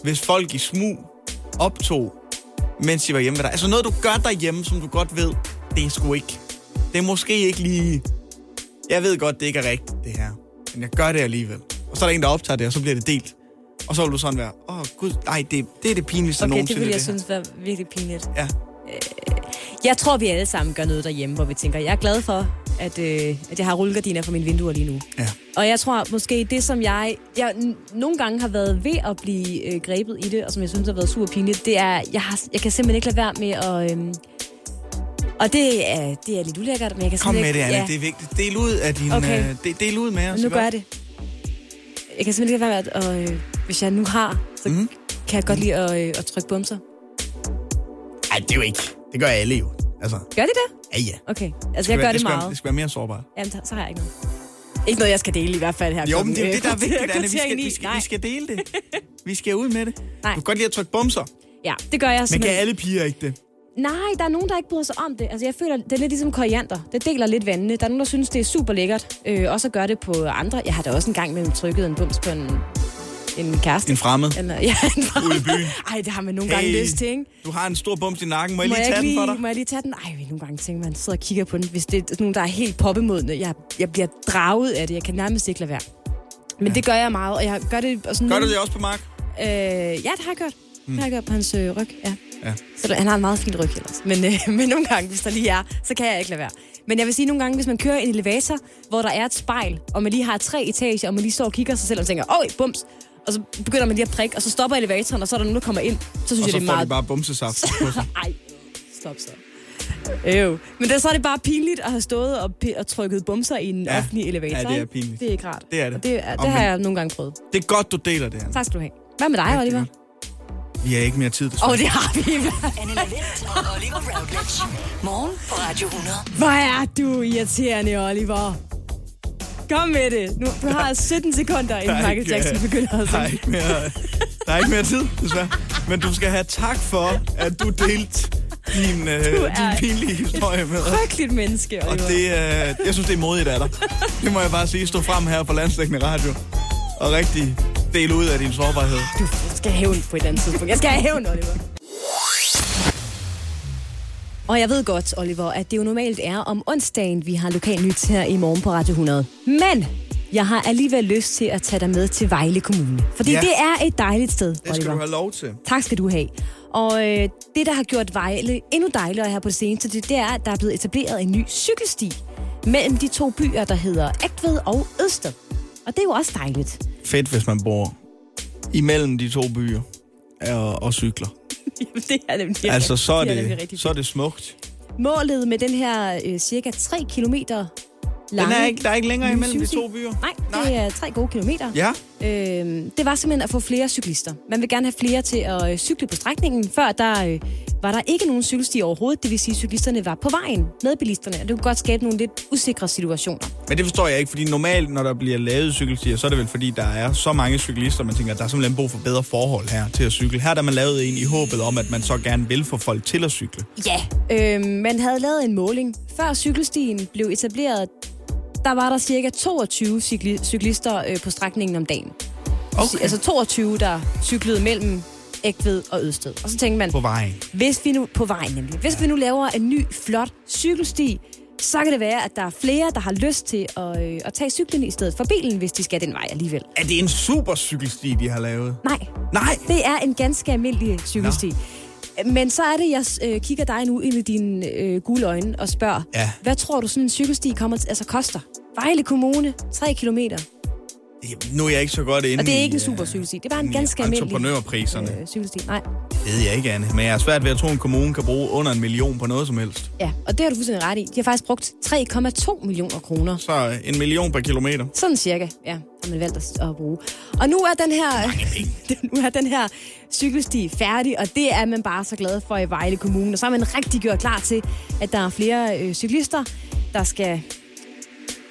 Speaker 2: hvis folk i smug optog, mens de var hjemme ved dig? Altså noget, du gør derhjemme, som du godt ved, det er sgu ikke. Det er måske ikke lige... Jeg ved godt, det ikke er rigtigt, det her. Men jeg gør det alligevel. Og så er der en, der optager det, og så bliver det delt. Og så vil du sådan være, åh oh, gud, nej, det, det er det pinligste
Speaker 3: Okay, det
Speaker 2: nogensinde.
Speaker 3: vil jeg
Speaker 2: her."
Speaker 3: synes var virkelig pinligt.
Speaker 2: Ja.
Speaker 3: Jeg tror, vi alle sammen gør noget derhjemme, hvor vi tænker, jeg er glad for, at, øh, at jeg har rullegardiner for mine vinduer lige nu.
Speaker 2: Ja.
Speaker 3: Og jeg tror måske, det som jeg, jeg nogle gange har været ved at blive øh, grebet i det, og som jeg synes har været super pinligt, det er, jeg, har, jeg kan simpelthen ikke lade være med at... Øh, og det er, det er lidt ulækkert, men jeg kan
Speaker 2: Kom med
Speaker 3: simpelthen
Speaker 2: det,
Speaker 3: ikke...
Speaker 2: Anna. Det er vigtigt. Del ud af din...
Speaker 3: Okay.
Speaker 2: Okay. Øh, del, del ud med os.
Speaker 3: nu
Speaker 2: ikke
Speaker 3: gør jeg det. Jeg kan simpelthen ikke være med at... Og, øh, hvis jeg nu har, så mm. kan jeg godt lide at, øh, at trykke bumser.
Speaker 2: Ej, det er jo ikke. Det gør alle jo. Altså,
Speaker 3: Gør de det?
Speaker 2: ja, ja.
Speaker 3: Okay, altså
Speaker 2: skal
Speaker 3: jeg gør
Speaker 2: være,
Speaker 3: det
Speaker 2: skal,
Speaker 3: meget.
Speaker 2: Være, det skal være mere sårbart.
Speaker 3: Jamen, så har jeg ikke noget. Ikke noget, jeg skal dele i hvert fald her.
Speaker 2: Jo, men det er jo
Speaker 3: øh,
Speaker 2: det, der er vigtigt, Anna. Vi skal, vi, skal,
Speaker 3: Nej.
Speaker 2: vi skal dele det. Vi skal ud med det.
Speaker 3: Nej.
Speaker 2: Du kan godt lide at trykke bumser.
Speaker 3: Ja, det gør jeg
Speaker 2: Men kan alle piger ikke det?
Speaker 3: Nej, der er nogen, der ikke bryder sig om det. Altså, jeg føler, det er lidt ligesom koriander. Det deler lidt vandene. Der er nogen, der synes, det er super lækkert. Øh, også at gøre det på andre. Jeg har da også en gang mellem trykket en bums på en, en kæreste.
Speaker 2: En fremmed.
Speaker 3: Eller, ja, en fremmed.
Speaker 2: Ude i byen.
Speaker 3: Ej, det har man nogle gange
Speaker 2: Hey,
Speaker 3: lyst til, ikke?
Speaker 2: Du har en stor bums i nakken. Må jeg lige
Speaker 3: jeg
Speaker 2: tage
Speaker 3: ikke
Speaker 2: den for dig?
Speaker 3: Må jeg lige tage den? Ej, jeg nogle gange tænker, man sidder og kigger på den. Hvis det er sådan nogen, der er helt poppemodne, jeg, jeg bliver draget af det. Jeg kan nærmest ikke lade være. Men ja. det gør jeg meget, og jeg gør det... Og sådan
Speaker 2: Gør du det også på Mark?
Speaker 3: Øh, ja, det har jeg gjort. Mm. Gjort på hans øh, ryg, ja.
Speaker 2: Ja.
Speaker 3: Så der- han har en meget fin ryg ellers. Men, øh, men nogle gange, hvis der lige er, så kan jeg ikke lade være. Men jeg vil sige nogle gange, hvis man kører i en elevator, hvor der er et spejl, og man lige har tre etager, og man lige står og kigger sig selv og tænker, øj, bums. Og så begynder man lige at prikke, og så stopper elevatoren, og så er der nogen, der kommer ind. Så synes
Speaker 2: Og
Speaker 3: jeg,
Speaker 2: så
Speaker 3: det er meget...
Speaker 2: de bare bumsesaft på sig.
Speaker 3: Ej, stop så. Øv. Men det, så er det bare pinligt at have stået og, og trykket bumser i en
Speaker 2: Ja.
Speaker 3: offentlig elevator.
Speaker 2: Ja, det er
Speaker 3: ikke?
Speaker 2: pinligt.
Speaker 3: Det er ikke rart.
Speaker 2: Det er det.
Speaker 3: Og det, er,
Speaker 2: Og
Speaker 3: det har jeg nogle gange prøvet.
Speaker 2: Det er godt, du deler det her.
Speaker 3: Tak skal du have. Hvad med dig,
Speaker 2: Rigtig
Speaker 3: Oliver?
Speaker 2: godt. Vi har ikke mere tid,
Speaker 3: Åh,
Speaker 2: desværre.
Speaker 3: oh, det har vi.
Speaker 1: Anne Lavendt og Oliver Routledge. Morgen på Radio 100.
Speaker 3: Hvor er du irriterende, Oliver. Kom med det. Nu, du har 17 sekunder, inden Michael
Speaker 2: ikke,
Speaker 3: Jackson
Speaker 2: øh,
Speaker 3: begynder at
Speaker 2: Der er
Speaker 3: synge.
Speaker 2: ikke mere, der er ikke mere tid, desværre. Men du skal have tak for, at du delte din, øh,
Speaker 3: Du
Speaker 2: din pinlige historie med os.
Speaker 3: Frygteligt menneske,
Speaker 2: Og
Speaker 3: Oliver.
Speaker 2: det, øh, jeg synes, det er modigt af dig. Det må jeg bare sige. Stå frem her på Landsdækkende Radio. Og rigtig dele ud af din sårbarhed.
Speaker 3: Du skal have hævn på et eller andet tidspunkt. Jeg skal have hævn, Oliver. Og jeg ved godt, Oliver, at det jo normalt er om onsdagen, vi har lokal nyt her i morgen på Radio 100. Men jeg har alligevel lyst til at tage dig med til Vejle Kommune. Fordi
Speaker 2: Ja.
Speaker 3: det er et dejligt sted,
Speaker 2: Det skal
Speaker 3: Oliver.
Speaker 2: du have lov til.
Speaker 3: Tak skal du have. Og øh, det, der har gjort Vejle endnu dejligere her på det seneste, det, det er, at der er blevet etableret en ny cykelsti mellem de to byer, der hedder Ægtved og Ødsted. Og det er jo også dejligt.
Speaker 2: Fedt, hvis man bor imellem de to byer og, og cykler.
Speaker 3: Jamen, det er nemlig
Speaker 2: altså, så er,
Speaker 3: det er
Speaker 2: det,
Speaker 3: rigtig
Speaker 2: så er det smukt.
Speaker 3: Målet med den her øh, cirka 3 kilometer lange...
Speaker 2: Den er ikke, der er ikke længere imellem de to byer.
Speaker 3: Nej, det er tre gode kilometer.
Speaker 2: Ja.
Speaker 3: Øhm, det var simpelthen at få flere cyklister. Man vil gerne have flere til at øh, cykle på strækningen. Før der øh, var der ikke nogen cykelsti overhovedet. Det vil sige, at cyklisterne var på vejen med bilisterne. Og det kunne godt skabe nogle lidt usikre situationer.
Speaker 2: Men det forstår jeg ikke, fordi normalt, når der bliver lavet cykelstier, så er det vel fordi, der er så mange cyklister, man tænker, at der er simpelthen brug for bedre forhold her til at cykle. Her er der man lavet en i håbet om, at man så gerne vil få folk til at cykle.
Speaker 3: Ja. Øhm, man havde lavet en måling. Før cykelstien blev etableret, der var der cirka 22 cykli- cyklister øh, på strækningen om dagen.
Speaker 2: Okay.
Speaker 3: Altså 22, der cyklede mellem Ægved og Ødsted. Og så tænkte man,
Speaker 2: På vejen.
Speaker 3: hvis vi nu på vejen nemlig, hvis vi nu laver en ny, flot cykelsti, så kan det være, at der er flere, der har lyst til at, øh, at tage cyklen i stedet for bilen, hvis de skal den vej alligevel.
Speaker 2: Er det en super cykelsti, de har lavet?
Speaker 3: Nej.
Speaker 2: Nej.
Speaker 3: Det er en ganske almindelig cykelsti. Men så er det, jeg øh, kigger dig nu ind i dine øh, gule øjne og spørger,
Speaker 2: Ja.
Speaker 3: hvad tror du sådan en cykelsti kommer til, altså koster? Vejle Kommune, 3 kilometer.
Speaker 2: Nu er jeg ikke så godt inde
Speaker 3: Og det er ikke
Speaker 2: i,
Speaker 3: en super cykelsti. Det er bare en ganske almindelig
Speaker 2: entreprenørpriserne.
Speaker 3: øh, cykelsti. Nej.
Speaker 2: Ved jeg ikke, Anne. Men jeg er svært ved at tro, at en kommune kan bruge under en million på noget som helst.
Speaker 3: Ja, og det har du fuldstændig ret i. De har faktisk brugt 3,2 millioner kroner.
Speaker 2: Så en million per kilometer.
Speaker 3: Sådan cirka, ja, har man valgt at, at bruge. Og nu er den her, nu er den her cykelsti færdig, og det er man bare så glad for i Vejle Kommune. Og så er man rigtig gjort klar til, at der er flere øh, cyklister, der skal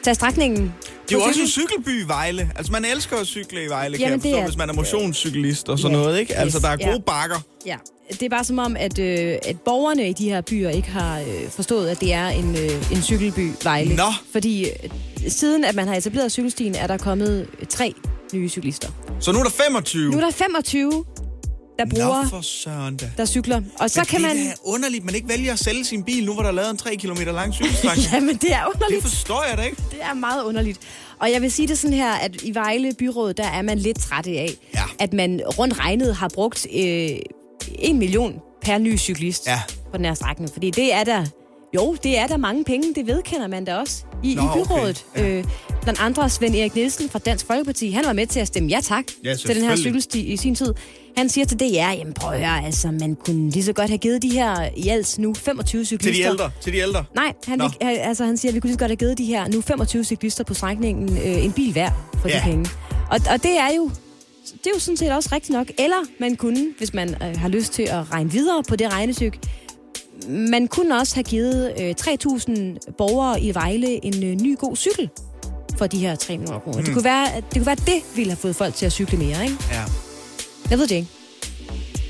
Speaker 3: tage strækningen.
Speaker 2: Det er jo også en
Speaker 3: cykel.
Speaker 2: cykelby Vejle. Altså, man elsker at cykle i Vejle, kan
Speaker 3: Jamen,
Speaker 2: jeg
Speaker 3: det
Speaker 2: forstå,
Speaker 3: er-
Speaker 2: hvis man er motionscyklist og sådan
Speaker 3: Ja,
Speaker 2: noget, ikke? Altså, der er gode
Speaker 3: ja.
Speaker 2: bakker.
Speaker 3: Ja, det er bare som om, at, øh, at borgerne i de her byer ikke har øh, forstået, at det er en, øh, en cykelby, Vejle.
Speaker 2: Nå.
Speaker 3: Fordi øh, siden at man har etableret cykelstien, er der kommet tre nye cyklister.
Speaker 2: Så nu er der 25.
Speaker 3: Nu er der 25, der bruger,
Speaker 2: Nå, for søren da.
Speaker 3: der cykler. Og så
Speaker 2: Men
Speaker 3: kan
Speaker 2: det
Speaker 3: man...
Speaker 2: er da underligt, man ikke vælger at sælge sin bil, nu hvor der er lavet en 3 km lang cykelstrækning.
Speaker 3: Jamen, det er underligt.
Speaker 2: Det forstår jeg da ikke.
Speaker 3: Det er meget underligt. Og jeg vil sige det sådan her, at i Vejle Byråd, der er man lidt træt af,
Speaker 2: Ja.
Speaker 3: at man rundt regnet har brugt øh, en million per ny cyklist
Speaker 2: Ja.
Speaker 3: på den her strækning. Fordi det er der, jo, det er der mange penge, det vedkender man da også i,
Speaker 2: Nå,
Speaker 3: i
Speaker 2: okay.
Speaker 3: byrådet. Ja. Øh, blandt andre Svend Erik Nielsen fra Dansk Folkeparti, han var med til at stemme ja tak
Speaker 2: Ja,
Speaker 3: til den her cykelsti i sin tid. Han siger til DR, jamen prøv at høre, altså man kunne lige så godt have givet de her i alt nu 25 cyklister.
Speaker 2: Til de ældre. Til de ældre.
Speaker 3: Nej, han, vil, han- altså, han siger, at vi kunne lige så godt have givet de her nu 25 cyklister på strækningen øh, en bil hver for
Speaker 2: Ja.
Speaker 3: de penge. Og, og det er jo det er jo sådan set også rigtigt nok. Eller man kunne, hvis man øh, har lyst til at regne videre på det regnestykke, man kunne også have givet øh, 3.000 borgere i Vejle en øh, ny god cykel for de her 3 millioner kroner. Mm. Det, kunne være, det kunne være, at det ville have fået folk til at cykle mere, ikke?
Speaker 2: Ja.
Speaker 3: Jeg ved det ikke.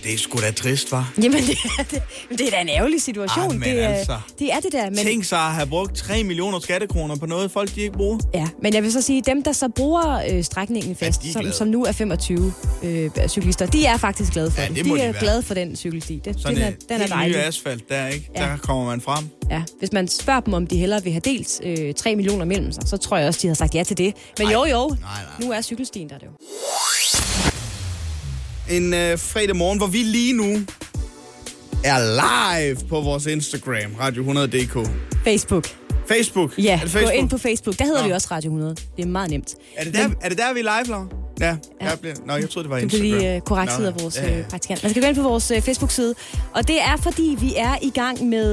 Speaker 2: Det er sgu da trist, var.
Speaker 3: Jamen, det er, det, det er da en ærgerlig situation.
Speaker 2: Men
Speaker 3: det, er,
Speaker 2: altså.
Speaker 3: det er det der. Men,
Speaker 2: Tænk sig at have brugt 3 millioner skattekroner på noget, folk de ikke bruger.
Speaker 3: Ja, men jeg vil så sige, dem, der så bruger øh, strækningen fast,
Speaker 2: er
Speaker 3: som, som nu er 25 øh, cyklister, de er faktisk glade for
Speaker 2: Ja,
Speaker 3: den.
Speaker 2: det
Speaker 3: de
Speaker 2: de
Speaker 3: er
Speaker 2: være.
Speaker 3: glade for den cykelsti. Det,
Speaker 2: Sådan
Speaker 3: den er,
Speaker 2: en
Speaker 3: den er
Speaker 2: helt ny
Speaker 3: dejlig.
Speaker 2: asfalt der, ikke?
Speaker 3: Ja.
Speaker 2: Der kommer man frem.
Speaker 3: Ja, hvis man spørger dem, om de hellere vil have delt øh, 3 millioner mellem sig, så tror jeg også, de har sagt ja til det. Men jo, jo, nu er cykelstien der det jo.
Speaker 2: En øh, fredag morgen, hvor vi lige nu er live på vores Instagram, Radio100.dk.
Speaker 3: Facebook.
Speaker 2: Facebook?
Speaker 3: Ja,
Speaker 2: er det Facebook?
Speaker 3: gå ind på Facebook. Der hedder
Speaker 2: Nå.
Speaker 3: vi også Radio 100. Det er meget nemt.
Speaker 2: Er det der, er det der vi er live, Laura? Ja, ja. Jeg bliver, nå, jeg troede, det var
Speaker 3: Du
Speaker 2: Instagram.
Speaker 3: bliver lige korrekset
Speaker 2: Nå,
Speaker 3: af vores
Speaker 2: ja, ja.
Speaker 3: øh, praktikant. Man skal gå ind på vores øh, Facebook-side. Og det er, fordi vi er i gang med,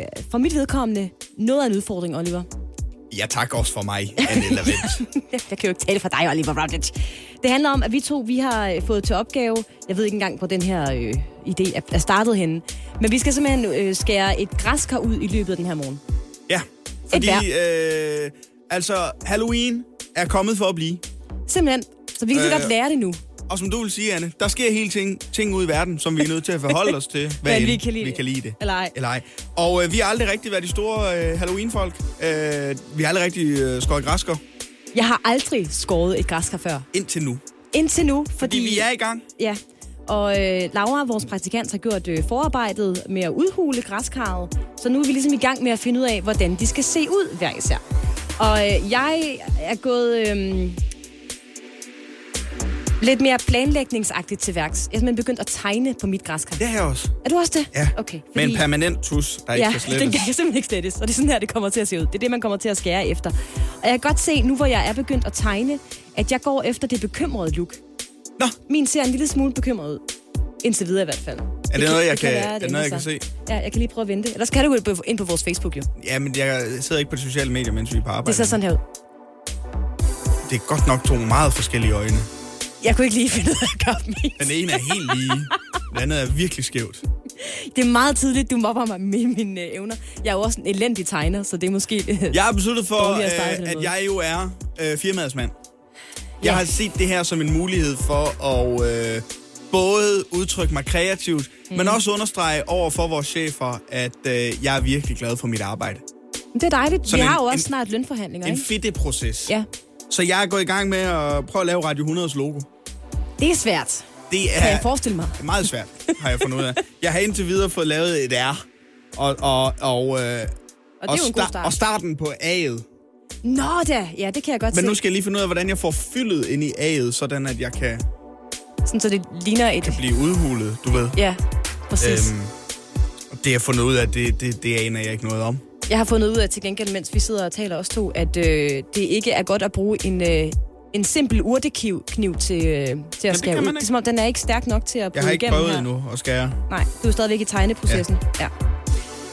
Speaker 3: øh, for mit vedkommende, noget af en udfordring, Oliver.
Speaker 2: Ja, tak også for mig, Anne Lavent.
Speaker 3: jeg kan jo ikke tale for dig, Oliver Routledge. Det handler om, at vi to vi har øh, fået til opgave, jeg ved ikke engang, hvor den her øh, idé er, er startet henne, men vi skal simpelthen øh, skære et græskar ud i løbet af den her morgen.
Speaker 2: ja, fordi øh, altså, Halloween er kommet for at blive.
Speaker 3: Simpelthen. Så vi kan Øh, godt lære det nu.
Speaker 2: Og som du vil sige, Anne, der sker hele ting, ting ud i verden, som vi er nødt til at forholde os til, hvad
Speaker 3: Men vi kan lide
Speaker 2: vi
Speaker 3: det.
Speaker 2: kan lide det.
Speaker 3: Eller ej.
Speaker 2: Eller ej. Og øh, vi har aldrig rigtig været de store øh, Halloween-folk. Øh, vi har aldrig rigtig øh, skåret græsker
Speaker 3: Jeg har aldrig skåret et græskar før.
Speaker 2: indtil nu.
Speaker 3: Indtil nu, fordi...
Speaker 2: Fordi vi er i gang.
Speaker 3: Ja. Og øh, Laura, vores praktikant, har gjort øh, forarbejdet med at udhule græskarret. Så nu er vi ligesom i gang med at finde ud af, hvordan de skal se ud hver især. Og øh, jeg er gået øh, lidt mere planlægningsagtigt til værks. Jeg er begyndt at tegne på mit græskar.
Speaker 2: Det er jeg også.
Speaker 3: Er du også det?
Speaker 2: Ja.
Speaker 3: Okay.
Speaker 2: Med en permanent tus, der ikke
Speaker 3: ja,
Speaker 2: kan slettes.
Speaker 3: den kan simpelthen ikke slettes, og det er sådan her, det kommer til at se ud. Det er det, man kommer til at skære efter. Og jeg kan godt se, nu hvor jeg er begyndt at tegne, at jeg går efter det bekymrede look.
Speaker 2: Nå.
Speaker 3: Min ser en lille smule bekymret ud. Indtil videre i hvert fald.
Speaker 2: Er det noget, jeg kan-
Speaker 3: være,
Speaker 2: er det
Speaker 3: det
Speaker 2: noget, jeg kan
Speaker 3: Ja, jeg kan lige prøve at vente. Ellers kan du gå ind på vores Facebook jo.
Speaker 2: Ja, men jeg sidder ikke på de sociale medier, mens vi er på arbejde.
Speaker 3: Det ser sådan her ud.
Speaker 2: Det er godt nok to meget forskellige øjne.
Speaker 3: Jeg kunne ikke lige finde ud af at gøre ens.
Speaker 2: Den ene er helt lige, den anden er virkelig skævt.
Speaker 3: Det er meget tidligt, du mobber mig med mine øh, evner. Jeg er jo også en elendig tegner, så det er måske... øh,
Speaker 2: Jeg har besluttet for,
Speaker 3: at
Speaker 2: øh, at jeg jo er øh, firmadsmand. Jeg
Speaker 3: Ja.
Speaker 2: har set det her som en mulighed for at øh, både udtrykke mig kreativt, mm. men også understrege over for vores chefer, at øh, jeg er virkelig glad for mit arbejde.
Speaker 3: Det er dejligt. Vi
Speaker 2: Sådan
Speaker 3: har
Speaker 2: en-
Speaker 3: jo også
Speaker 2: en-
Speaker 3: snart lønforhandlinger,
Speaker 2: En
Speaker 3: ikke?
Speaker 2: fedte-proces.
Speaker 3: Ja.
Speaker 2: Så jeg gået i gang med at prøve at lave Radio 100's logo.
Speaker 3: Det er svært.
Speaker 2: Det
Speaker 3: Kan
Speaker 2: er
Speaker 3: jeg forestille mig.
Speaker 2: meget svært, har jeg fundet ud af. Jeg har indtil videre fået lavet et R, og, og, og, øh,
Speaker 3: Og en god start.
Speaker 2: og starten på A'et.
Speaker 3: Nå da, ja, det kan jeg godt
Speaker 2: Men
Speaker 3: se.
Speaker 2: nu skal jeg lige finde ud af, hvordan jeg får fyldet ind i A'et, sådan at jeg kan,
Speaker 3: Sådan, så det ligner et...
Speaker 2: kan blive udhulet, du ved.
Speaker 3: Ja, præcis.
Speaker 2: Øhm, og det har jeg fundet ud af, det, det, det aner jeg ikke noget om.
Speaker 3: Jeg har fundet ud af til gengæld, mens vi sidder og taler os to, at øh, det ikke er godt at bruge en, øh, en simpel urtekniv kniv til, øh, til at skære
Speaker 2: kan
Speaker 3: ud. Det er som om, den er ikke stærk nok til at
Speaker 2: Jeg
Speaker 3: bryde
Speaker 2: har ikke
Speaker 3: igennem
Speaker 2: prøvet endnu at skære.
Speaker 3: Nej, du er stadigvæk i tegneprocessen. Ja. ja.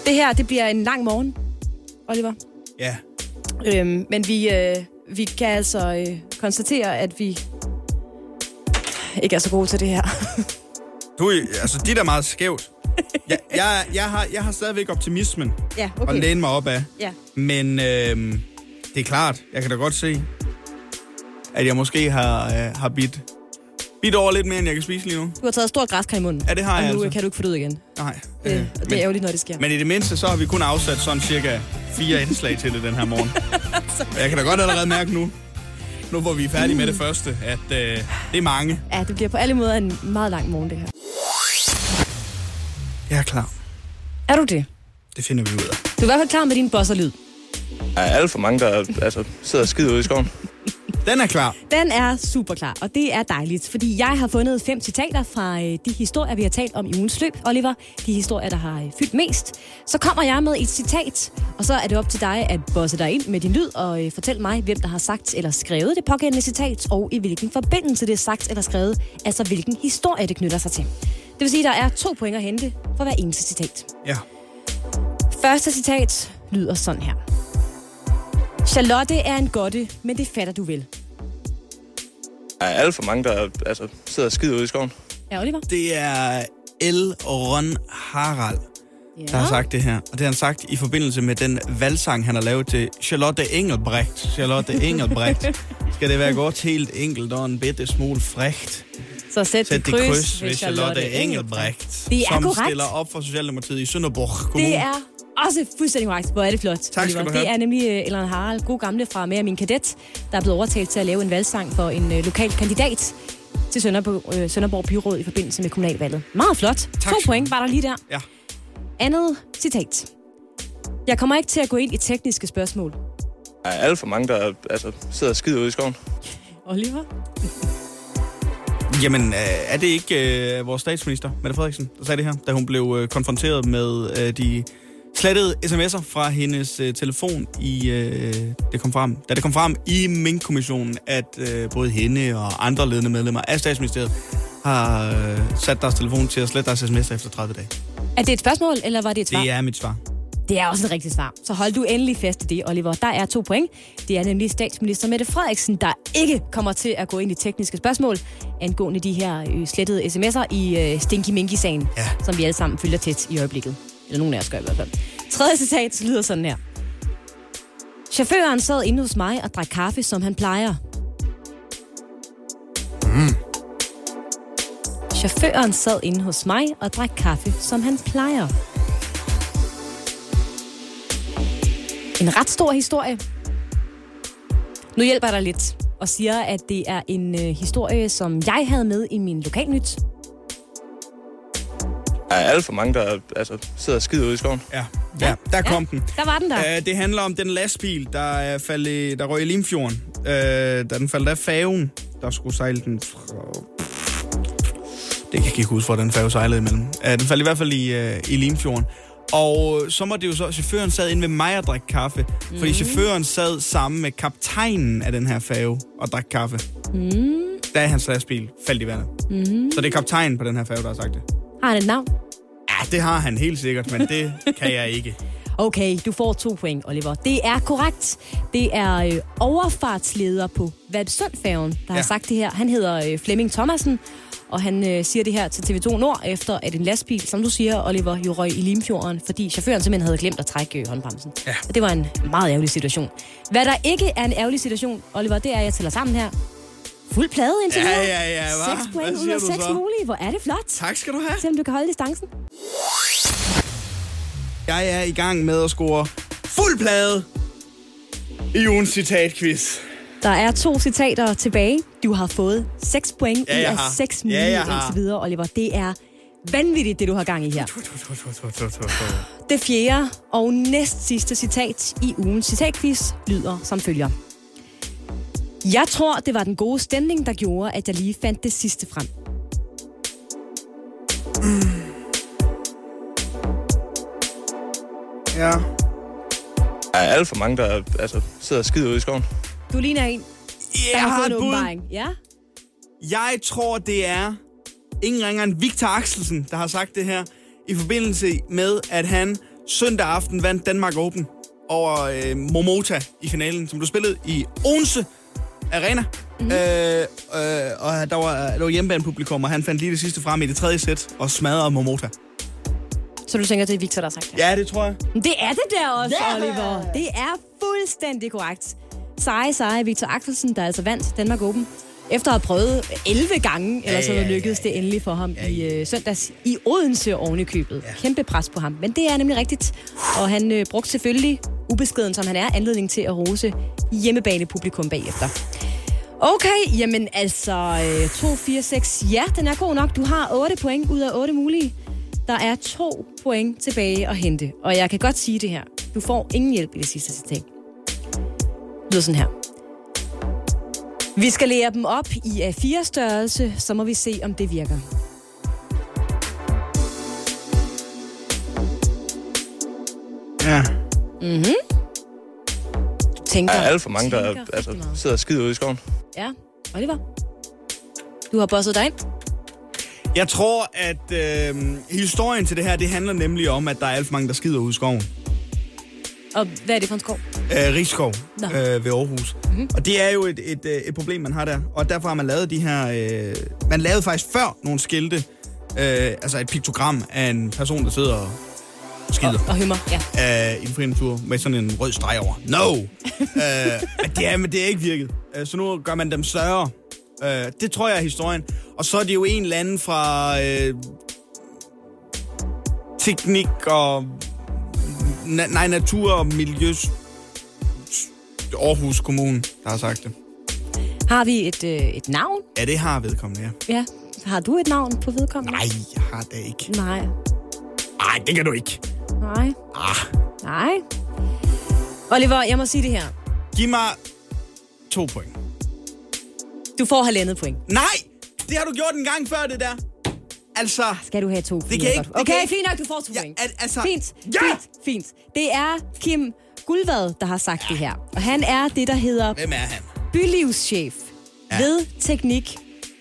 Speaker 3: Det her, det bliver en lang morgen, Oliver.
Speaker 2: Ja.
Speaker 3: Øhm, men vi, øh, vi kan altså øh, konstatere, at vi ikke er så gode til det her.
Speaker 2: Du, altså, dit er meget skævt. Jeg, jeg, jeg, har, jeg har stadigvæk optimismen
Speaker 3: ja,
Speaker 2: at
Speaker 3: okay.
Speaker 2: læne mig op af.
Speaker 3: Ja.
Speaker 2: Men øh, det er klart, jeg kan da godt se, at jeg måske har, øh, har bidt, bidt over lidt mere, end jeg kan spise lige nu.
Speaker 3: Du har taget stort græskar i munden.
Speaker 2: Ja, det har
Speaker 3: og
Speaker 2: jeg
Speaker 3: nu
Speaker 2: altså.
Speaker 3: kan du ikke få det ud igen.
Speaker 2: Nej.
Speaker 3: Det,
Speaker 2: øh,
Speaker 3: og det er ærgerligt, når det sker.
Speaker 2: Men i det mindste, så har vi kun afsat sådan cirka fire indslag til det den her morgen. Og jeg kan da godt allerede mærke nu, nu hvor vi er færdige med det første, at øh, det er mange.
Speaker 3: Ja, det bliver på alle måder en meget lang morgen, det her.
Speaker 2: Jeg er klar.
Speaker 3: Er du det?
Speaker 2: Det finder vi ud af.
Speaker 3: Du er i hvert fald klar med din bosserlyd.
Speaker 10: Der er alt for mange, der altså, sidder og skider ude i skoven.
Speaker 2: Den er klar.
Speaker 3: Den er super klar, og det er dejligt, fordi jeg har fundet fem citater fra øh, de historier, vi har talt om i ugens løb, Oliver. De historier, der har øh, fyldt mest. Så kommer jeg med et citat, og så er det op til dig at bosse dig ind med din lyd og øh, fortælle mig, hvem der har sagt eller skrevet det pågældende citat, og i hvilken forbindelse det er sagt eller skrevet, altså hvilken historie det knytter sig til. Det vil sige, at der er to point at hente for hver eneste citat.
Speaker 2: Ja.
Speaker 3: Første citat lyder sådan her. Charlotte er en godte, men det fatter du vel.
Speaker 10: Der er alt for mange, der altså, sidder og skider ude i skoven.
Speaker 3: Ja, Oliver?
Speaker 2: Det er El Ron Harald, ja. der har sagt det her. Og det har han sagt i forbindelse med den valgsang, han har lavet til Charlotte Engelbrecht. Charlotte Engelbrecht. Skal det være godt helt enkelt og en bitte smule frægt.
Speaker 3: Så sæt,
Speaker 2: Sæt
Speaker 3: dit kryds,
Speaker 2: kryds ved Charlotte Engelbrecht,
Speaker 3: Det er
Speaker 2: som
Speaker 3: korrekt.
Speaker 2: stiller op for Socialdemokratiet i Sønderborg Kommune.
Speaker 3: Det er også fuldstændig korrekt. Hvor er det flot,
Speaker 2: Tak skal du have.
Speaker 3: Det er nemlig uh, Ellen Harald, god gamle fra Mere Min Kadet, der er blevet overtalt til at lave en valgsang for en uh, lokal kandidat til Sønderborg, uh, Sønderborg Byråd i forbindelse med kommunalvalget. Meget flot.
Speaker 2: Tak
Speaker 3: to point var der lige der.
Speaker 2: Ja.
Speaker 3: Andet citat. Jeg kommer ikke til at gå ind i tekniske spørgsmål.
Speaker 10: Der er alt for mange, der altså, sidder og skider ude i skoven.
Speaker 3: Oliver?
Speaker 2: Jamen, øh, er det ikke øh, vores statsminister, Mette Frederiksen, der sagde det her, da hun blev øh, konfronteret med øh, de slettede sms'er fra hendes øh, telefon, i, øh, det kom frem, da det kom frem i Mink-kommissionen, at øh, både hende og andre ledende medlemmer af statsministeriet har øh, sat deres telefon til at slette deres sms'er efter 30 dage.
Speaker 3: Er det et spørgsmål, eller var det et svar?
Speaker 2: Det er mit svar.
Speaker 3: Det er også et rigtigt svar. Så hold du endelig fast i det, Oliver. Der er to point. Det er nemlig statsminister Mette Frederiksen, der ikke kommer til at gå ind i tekniske spørgsmål angående de her øh, slettede sms'er i øh, Stinky Minky-sagen,
Speaker 2: ja.
Speaker 3: som vi alle sammen følger tæt i øjeblikket. Eller nogen af os gør i hvert fald. Tredje citat lyder sådan her. Chaufføren sad inde hos mig og drak kaffe, som han plejer.
Speaker 2: Mm.
Speaker 3: Chaufføren sad inde hos mig og drak kaffe, som han plejer. En ret stor historie. Nu hjælper jeg dig lidt og siger, at det er en øh, historie, som jeg havde med i min lokalnyt.
Speaker 10: Der er alt for mange, der altså, sidder og skider ude i skoven.
Speaker 2: Ja, ja der kom den.
Speaker 3: Der var den der.
Speaker 2: Uh, det handler om den lastbil, der, er faldet, der røg i Limfjorden. Uh, da den faldt af færgen, der skulle sejle den fra... Det kan jeg ikke huske, hvor den færge sejlede imellem. Uh, den faldt i hvert fald i, uh, i Limfjorden. Og så må det jo så, chaufføren sad inde ved mig og drak kaffe. Mm. Fordi chaufføren sad sammen med kaptajnen af den her færge og drak kaffe.
Speaker 3: Mm.
Speaker 2: Da hans lastbil faldt i vandet.
Speaker 3: Mm.
Speaker 2: Så det er kaptajnen på den her færge, der har sagt det.
Speaker 3: Har han et navn?
Speaker 2: Ja, det har han helt sikkert, men det kan jeg ikke.
Speaker 3: Okay, du får to point, Oliver. Det er korrekt. Det er øh, overfartsleder på Valpsundfærgen, der ja. har sagt det her. Han hedder øh, Flemming Thomasen, og han øh, siger det her til TV2 Nord, efter at en lastbil, som du siger, Oliver, jo røg i Limfjorden, fordi chaufføren simpelthen havde glemt at trække øh, håndbremsen.
Speaker 2: Ja.
Speaker 3: Og det var en meget ærgerlig situation. Hvad der ikke er en ærgerlig situation, Oliver, det er, at jeg tæller sammen her. Fuld plade indtil
Speaker 2: Ja,
Speaker 3: videre.
Speaker 2: ja, ja, hva?
Speaker 3: 6 point
Speaker 2: Hvad
Speaker 3: ud af
Speaker 2: du
Speaker 3: 6
Speaker 2: så?
Speaker 3: mulige. Hvor er det flot.
Speaker 2: Tak skal du have.
Speaker 3: Se om du kan holde distancen.
Speaker 2: Jeg er i gang med at score fuld plade i ugens citatquiz.
Speaker 3: Der er to citater tilbage. Du har fået 6 point
Speaker 2: Ja,
Speaker 3: af
Speaker 2: har.
Speaker 3: 6
Speaker 2: Ja,
Speaker 3: mulige
Speaker 2: har.
Speaker 3: indtil videre, Oliver. Det er vanvittigt, det du har gang i her. Det fjerde og næst sidste citat i ugens citatquiz lyder som følger. Jeg tror, det var den gode stemning, der gjorde, at jeg lige fandt det sidste frem.
Speaker 2: Ja.
Speaker 10: Der er alt for mange, der altså, sidder og skider ude i skoven.
Speaker 3: Du ligner en, der
Speaker 2: jeg har et
Speaker 3: en åbenbaring. Ja?
Speaker 2: Jeg tror, det er ingen ringer end Victor Axelsen, der har sagt det her, i forbindelse med, at han søndag aften vandt Danmark Open over øh, Momota i finalen, som blev spillet i Odense Arena. Mm-hmm. Øh, øh, og der var, der var hjemmebanepublikum, og han fandt lige det sidste frem i det tredje sæt og smadrede Momota.
Speaker 3: Så du tænker, det er Victor, der har sagt det?
Speaker 2: Ja, det tror jeg.
Speaker 3: Men Det er det der også, yeah! Oliver. Det er fuldstændig korrekt. Seje, seje Victor Axelsen, der altså vandt Danmark Open. Efter at have prøvet 11 gange, eller så
Speaker 2: ja, ja,
Speaker 3: lykkedes det endelig for ham i øh, søndags i Odense oven i købet. Kæmpe pres på ham, men det er nemlig rigtigt. Og han øh, brugte selvfølgelig, ubeskeden som han er, anledning til at rose hjemmebanepublikum bagefter. Okay, jamen altså, øh, 2, 4, 6, ja, den er god nok. Du har 8 point ud af 8 mulige. Der er to point tilbage at hente. Og jeg kan godt sige det her. Du får ingen hjælp i det sidste citat. Lyder sådan her. Vi skal lære dem op i A4-størrelse, så må vi se, om det virker.
Speaker 2: Ja.
Speaker 3: Mhm. Du tænker...
Speaker 13: Der er alt for mange, der
Speaker 3: tænker
Speaker 13: altså, sidder og skider ude i skoven.
Speaker 3: Ja, Oliver. Du har bosset dig ind.
Speaker 2: Jeg tror, at øh, historien til det her, det handler nemlig om, at der er alt for mange, der skider ude i skoven.
Speaker 3: Og hvad er det for en skov?
Speaker 2: øh, Rigskov
Speaker 3: Nå.
Speaker 2: øh, ved Aarhus. Mm-hmm. Og det er jo et, et, øh, et problem, man har der. Og derfor har man lavet de her... Øh, man lavede faktisk før nogle skilte, øh, altså et piktogram af en person, der sidder og skider.
Speaker 3: Og humor, ja.
Speaker 2: Øh, i en fri natur med sådan en rød streg over. No! øh, men, det er, men det er ikke virket. Øh, så nu gør man dem større. Øh, det tror jeg er historien. Og så er det jo en eller anden fra øh, teknik og na- nej, natur og miljø Aarhus Kommune, der har sagt det.
Speaker 3: Har vi et, øh, et navn?
Speaker 2: Ja, det har vedkommende, ja.
Speaker 3: Ja. Har du et navn på vedkommende?
Speaker 2: Nej, jeg har det ikke.
Speaker 3: Nej.
Speaker 2: Nej, det kan du ikke.
Speaker 3: Nej.
Speaker 2: Ah.
Speaker 3: Nej. Oliver, jeg må sige det her.
Speaker 2: Giv mig to point.
Speaker 3: Du får halvandet point.
Speaker 2: Nej! Det har du gjort en gang før, det der. Altså...
Speaker 3: Skal du have to?
Speaker 2: Det kan ikke... Det
Speaker 3: Okay,
Speaker 2: kan
Speaker 3: fint nok, du får to
Speaker 2: Ja,
Speaker 3: point.
Speaker 2: al- altså...
Speaker 3: Fint,
Speaker 2: Ja!
Speaker 3: fint, fint. Det er Kim Guldvad, der har sagt det her. Og han er det, der hedder
Speaker 2: Hvem er han?
Speaker 3: bylivschef ja. ved teknik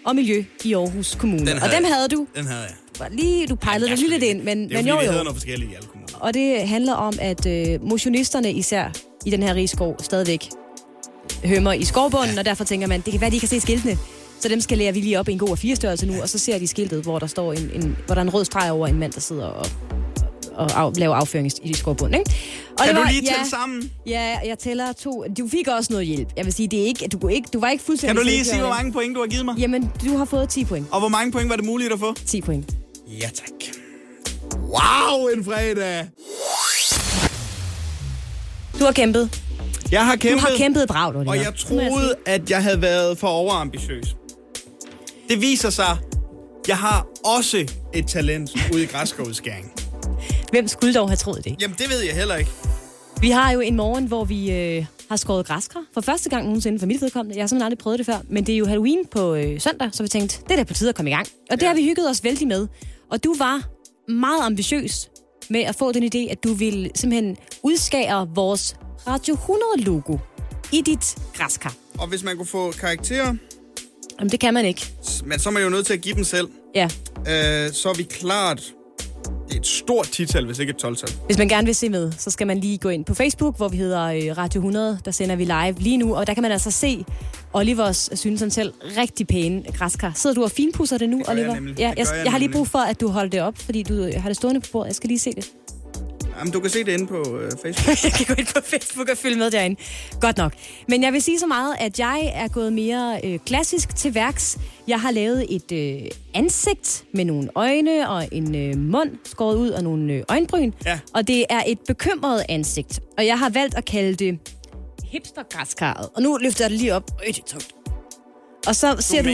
Speaker 3: og miljø i Aarhus Kommune. Og dem havde du.
Speaker 2: Den havde jeg.
Speaker 3: Lige, du pejlede dig lige lidt ind, men,
Speaker 2: Det er
Speaker 3: men
Speaker 2: jo fordi,
Speaker 3: jo.
Speaker 2: hedder noget forskelligt i alle kommuner.
Speaker 3: Og det handler om, at øh, motionisterne især i den her rigskov stadigvæk hømmer i skovbunden, ja. og derfor tænker man, det kan være, de ikke kan se skiltene. Så dem skal lære vi lige op i en god A4-størrelse nu, og så ser de skiltet, hvor der står en, en, hvor der er en rød streg over en mand, der sidder og, og af, laver afføring i skovbunden. Ikke? Og
Speaker 2: Kan
Speaker 3: det
Speaker 2: du
Speaker 3: var-
Speaker 2: lige tælle
Speaker 3: ja,
Speaker 2: sammen?
Speaker 3: Ja, jeg tæller to. Du fik også noget hjælp. Jeg vil sige, det er ikke, du, kunne ikke, du var ikke fuldstændig...
Speaker 2: Kan du lige sige, hvor mange point du har givet mig?
Speaker 3: Jamen, du har fået 10 point.
Speaker 2: Og hvor mange point var det muligt at få?
Speaker 3: 10 point.
Speaker 2: Ja, tak. Wow, en fredag!
Speaker 3: Du har kæmpet.
Speaker 2: Jeg har kæmpet.
Speaker 3: Du har kæmpet Oliver.
Speaker 2: Og jeg troede, at jeg havde været for overambitiøs. Det viser sig, jeg har også et talent ude i græskovudskæring.
Speaker 3: Hvem skulle dog have troet det?
Speaker 2: Jamen, det ved jeg heller ikke.
Speaker 3: Vi har jo en morgen, hvor vi øh, har skåret græskar. For første gang nogensinde for mit vedkommende. Jeg har simpelthen aldrig prøvet det før. Men det er jo Halloween på øh, søndag, så vi tænkte, det er da på tide at komme i gang. Og det har vi hygget os vældig med. Og du var meget ambitiøs med at få den idé, at du ville simpelthen udskære vores Radio 100-logo i dit græskar.
Speaker 2: Og hvis man kunne få karakterer,
Speaker 3: Jamen, det kan man ikke.
Speaker 2: men så er man jo nødt til at give dem selv.
Speaker 3: Ja.
Speaker 2: Øh, så er vi klart det er et stort tital, hvis ikke et 12-tal.
Speaker 3: Hvis man gerne vil se med, så skal man lige gå ind på Facebook, hvor vi hedder øh, Radio 100. Der sender vi live lige nu, og der kan man altså se Olivers, synes han selv, rigtig pæne græskar. Sidder du og finpusser det nu,
Speaker 2: Det gør jeg
Speaker 3: Oliver?
Speaker 2: nemlig.
Speaker 3: Ja, jeg, jeg,
Speaker 2: jeg
Speaker 3: har lige brug for, at du holder det op, fordi du øh, har det stående på bordet. Jeg skal lige se det.
Speaker 2: Jamen, du kan se det inde på øh, Facebook.
Speaker 3: jeg kan gå ind på Facebook og følge med derinde. Godt nok. Men jeg vil sige så meget, at jeg er gået mere øh, klassisk til værks. Jeg har lavet et øh, ansigt med nogle øjne og en øh, mund skåret ud og nogle øh, øjenbryn.
Speaker 2: Ja.
Speaker 3: Og det er et bekymret ansigt. Og jeg har valgt at kalde det hipstergræskaret. Og nu løfter jeg det lige op. Øj, det er tungt. Og så ser du,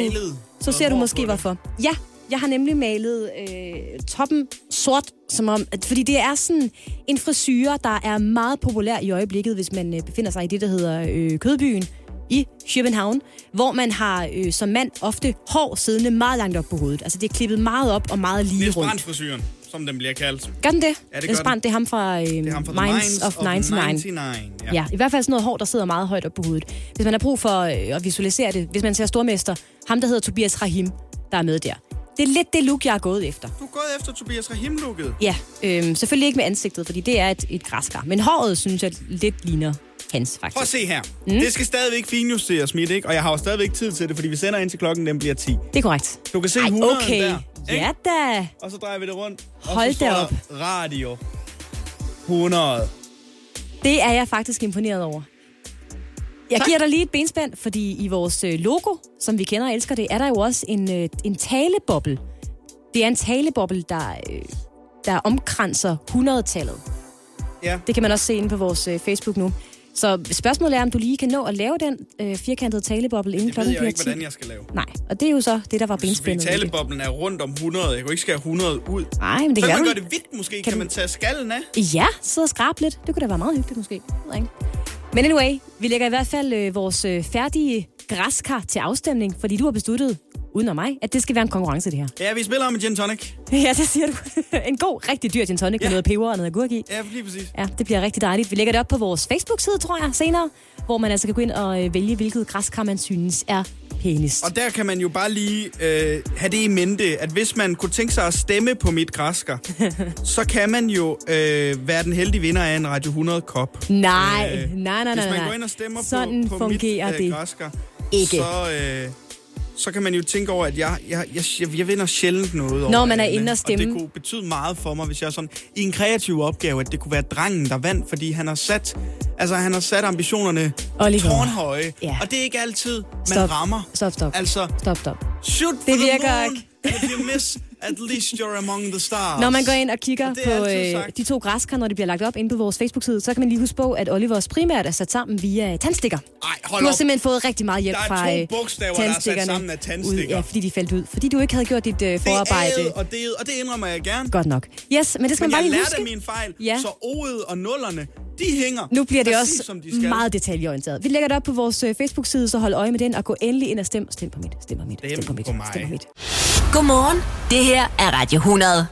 Speaker 3: så ser du måske hvorfor. Ja, jeg har nemlig malet øh, toppen sort, som om, at, fordi det er sådan en frisyre, der er meget populær i øjeblikket, hvis man øh, befinder sig i det, der hedder øh, Kødbyen i København, hvor man har øh, som mand ofte hår siddende meget langt op på hovedet. Altså det er klippet meget op og meget lige
Speaker 2: Niels
Speaker 3: rundt.
Speaker 2: Brandt-frisyren. som den bliver kaldt.
Speaker 3: Gør den det?
Speaker 2: Ja, det
Speaker 3: Niels Brandt, det er ham fra, øh,
Speaker 2: Det er ham fra The
Speaker 3: Minds, of 99.
Speaker 2: 99.
Speaker 3: Ja. ja, i hvert fald sådan noget hår, der sidder meget højt op på hovedet. Hvis man har brug for øh, at visualisere det, hvis man ser Stormester, ham der hedder Tobias Rahim, der er med der. Det er lidt det look, jeg har gået efter.
Speaker 2: Du er gået efter Tobias Rahim-looket.
Speaker 3: Ja, øh, selvfølgelig ikke med ansigtet, fordi det er et, et græskar. Men håret, synes jeg, lidt ligner hans, faktisk.
Speaker 2: Prøv at se her. Mm. Det skal stadigvæk finjusteres, mit, ikke? Og jeg har jo stadigvæk tid til det, fordi vi sender ind til klokken, den bliver 10.
Speaker 3: Det er korrekt.
Speaker 2: Du kan se
Speaker 3: Ej,
Speaker 2: 100
Speaker 3: okay.
Speaker 2: der. ikke?
Speaker 3: Ja da.
Speaker 2: Og så drejer vi det rundt.
Speaker 3: Hold da op.
Speaker 2: Radio 100.
Speaker 3: Det er jeg faktisk imponeret over. Jeg giver dig lige et benspænd, fordi i vores øh, logo, som vi kender og elsker det, er der jo også en, øh, en taleboble. Det er en taleboble, der, øh, der omkranser 100-tallet.
Speaker 2: Ja.
Speaker 3: Det kan man også se inde på vores Facebook nu. Så spørgsmålet er, om du lige kan nå at lave den øh, firkantede taleboble inden
Speaker 2: Det ved
Speaker 3: klokken
Speaker 2: jeg ikke,
Speaker 3: 10.
Speaker 2: hvordan jeg skal lave.
Speaker 3: Nej, og det er jo så det, der var
Speaker 2: Fordi
Speaker 3: benspændet. i det.
Speaker 2: taleboblen er rundt om 100. Jeg jo ikke skære 100 ud.
Speaker 3: Nej, men det
Speaker 2: så
Speaker 3: kan
Speaker 2: kan man
Speaker 3: du-
Speaker 2: gøre det hvidt måske. Kan,
Speaker 3: kan
Speaker 2: kan
Speaker 3: du-
Speaker 2: man tage skallen af?
Speaker 3: Ja, sidde og skrabe lidt. Det kunne da være meget hyggeligt måske. Jeg ved ikke. Men anyway, vi lægger i hvert fald øh, vores øh, færdige græskar til afstemning, fordi du har besluttet, uden om mig, at det skal være en konkurrence, det her.
Speaker 2: Ja, vi spiller om en gin tonic.
Speaker 3: ja, det siger du. en god, rigtig dyr gin tonic ja. med noget peber og noget agurk i.
Speaker 2: Ja, lige præcis.
Speaker 3: Ja, det bliver rigtig dejligt. Vi lægger det op på vores Facebook-side, tror jeg, senere, hvor man altså kan gå ind og øh, vælge, hvilket græskar man synes er pænest.
Speaker 2: Og der kan man jo bare lige øh, have det i mente, at hvis man kunne tænke sig at stemme på mit græsker, så kan man jo øh, være den heldige vinder af en Radio 100-kop.
Speaker 3: Nej,
Speaker 2: Øh,
Speaker 3: nej, nej, nej.
Speaker 2: Hvis man
Speaker 3: nej.
Speaker 2: går ind og stemmer
Speaker 3: Sådan
Speaker 2: på, på mit øh,
Speaker 3: det
Speaker 2: græsker,
Speaker 3: ikke.
Speaker 2: så, øh, så kan man jo tænke over, at jeg, jeg, jeg, jeg, vinder sjældent noget over
Speaker 3: Når man er inde og stemme.
Speaker 2: Og det kunne betyde meget for mig, hvis jeg sådan i en kreativ opgave, at det kunne være drengen, der vandt, fordi han har sat, altså, han har sat ambitionerne
Speaker 3: Oliver.
Speaker 2: tårnhøje.
Speaker 3: Ja.
Speaker 2: Og det er ikke altid, man
Speaker 3: Stop.
Speaker 2: rammer.
Speaker 3: Stop, stop.
Speaker 2: Altså,
Speaker 3: Stop, stop.
Speaker 2: shoot for
Speaker 3: Det
Speaker 2: the
Speaker 3: virker
Speaker 2: moon,
Speaker 3: ikke.
Speaker 2: and if you miss, at least you're among the stars.
Speaker 3: Når man går ind og kigger
Speaker 2: Og det
Speaker 3: på øh, de to græskar, når de bliver lagt op inde på vores Facebook-side, så kan man lige huske på, at Olivers primært er sat sammen via tandstikker.
Speaker 2: Ej, hold
Speaker 3: Du har
Speaker 2: op.
Speaker 3: simpelthen fået rigtig meget hjælp
Speaker 2: Der er
Speaker 3: fra
Speaker 2: to
Speaker 3: øh,
Speaker 2: bogstaver, der er sat
Speaker 3: tandstikkerne
Speaker 2: sammen af tandstikker.
Speaker 3: Ud, ja, fordi de faldt ud. Fordi du ikke havde gjort dit øh,
Speaker 2: Det
Speaker 3: forarbejde.
Speaker 2: er og det, og det indrømmer jeg gerne.
Speaker 3: Godt nok. Yes, men det skal
Speaker 2: Men
Speaker 3: man bare
Speaker 2: jeg
Speaker 3: lige
Speaker 2: lærte
Speaker 3: huske.
Speaker 2: min fejl,
Speaker 3: Ja.
Speaker 2: så O'et og nullerne, de hænger
Speaker 3: Nu bliver det
Speaker 2: præcis,
Speaker 3: også
Speaker 2: som de skal.
Speaker 3: meget detaljeorienteret. Vi lægger det op på vores øh, Facebook-side, så hold øje med den, og gå endelig ind og stem. Stem på mit, stem på mit, stem på mit, stem på mit.
Speaker 1: Godmorgen. Det her er Radio 100.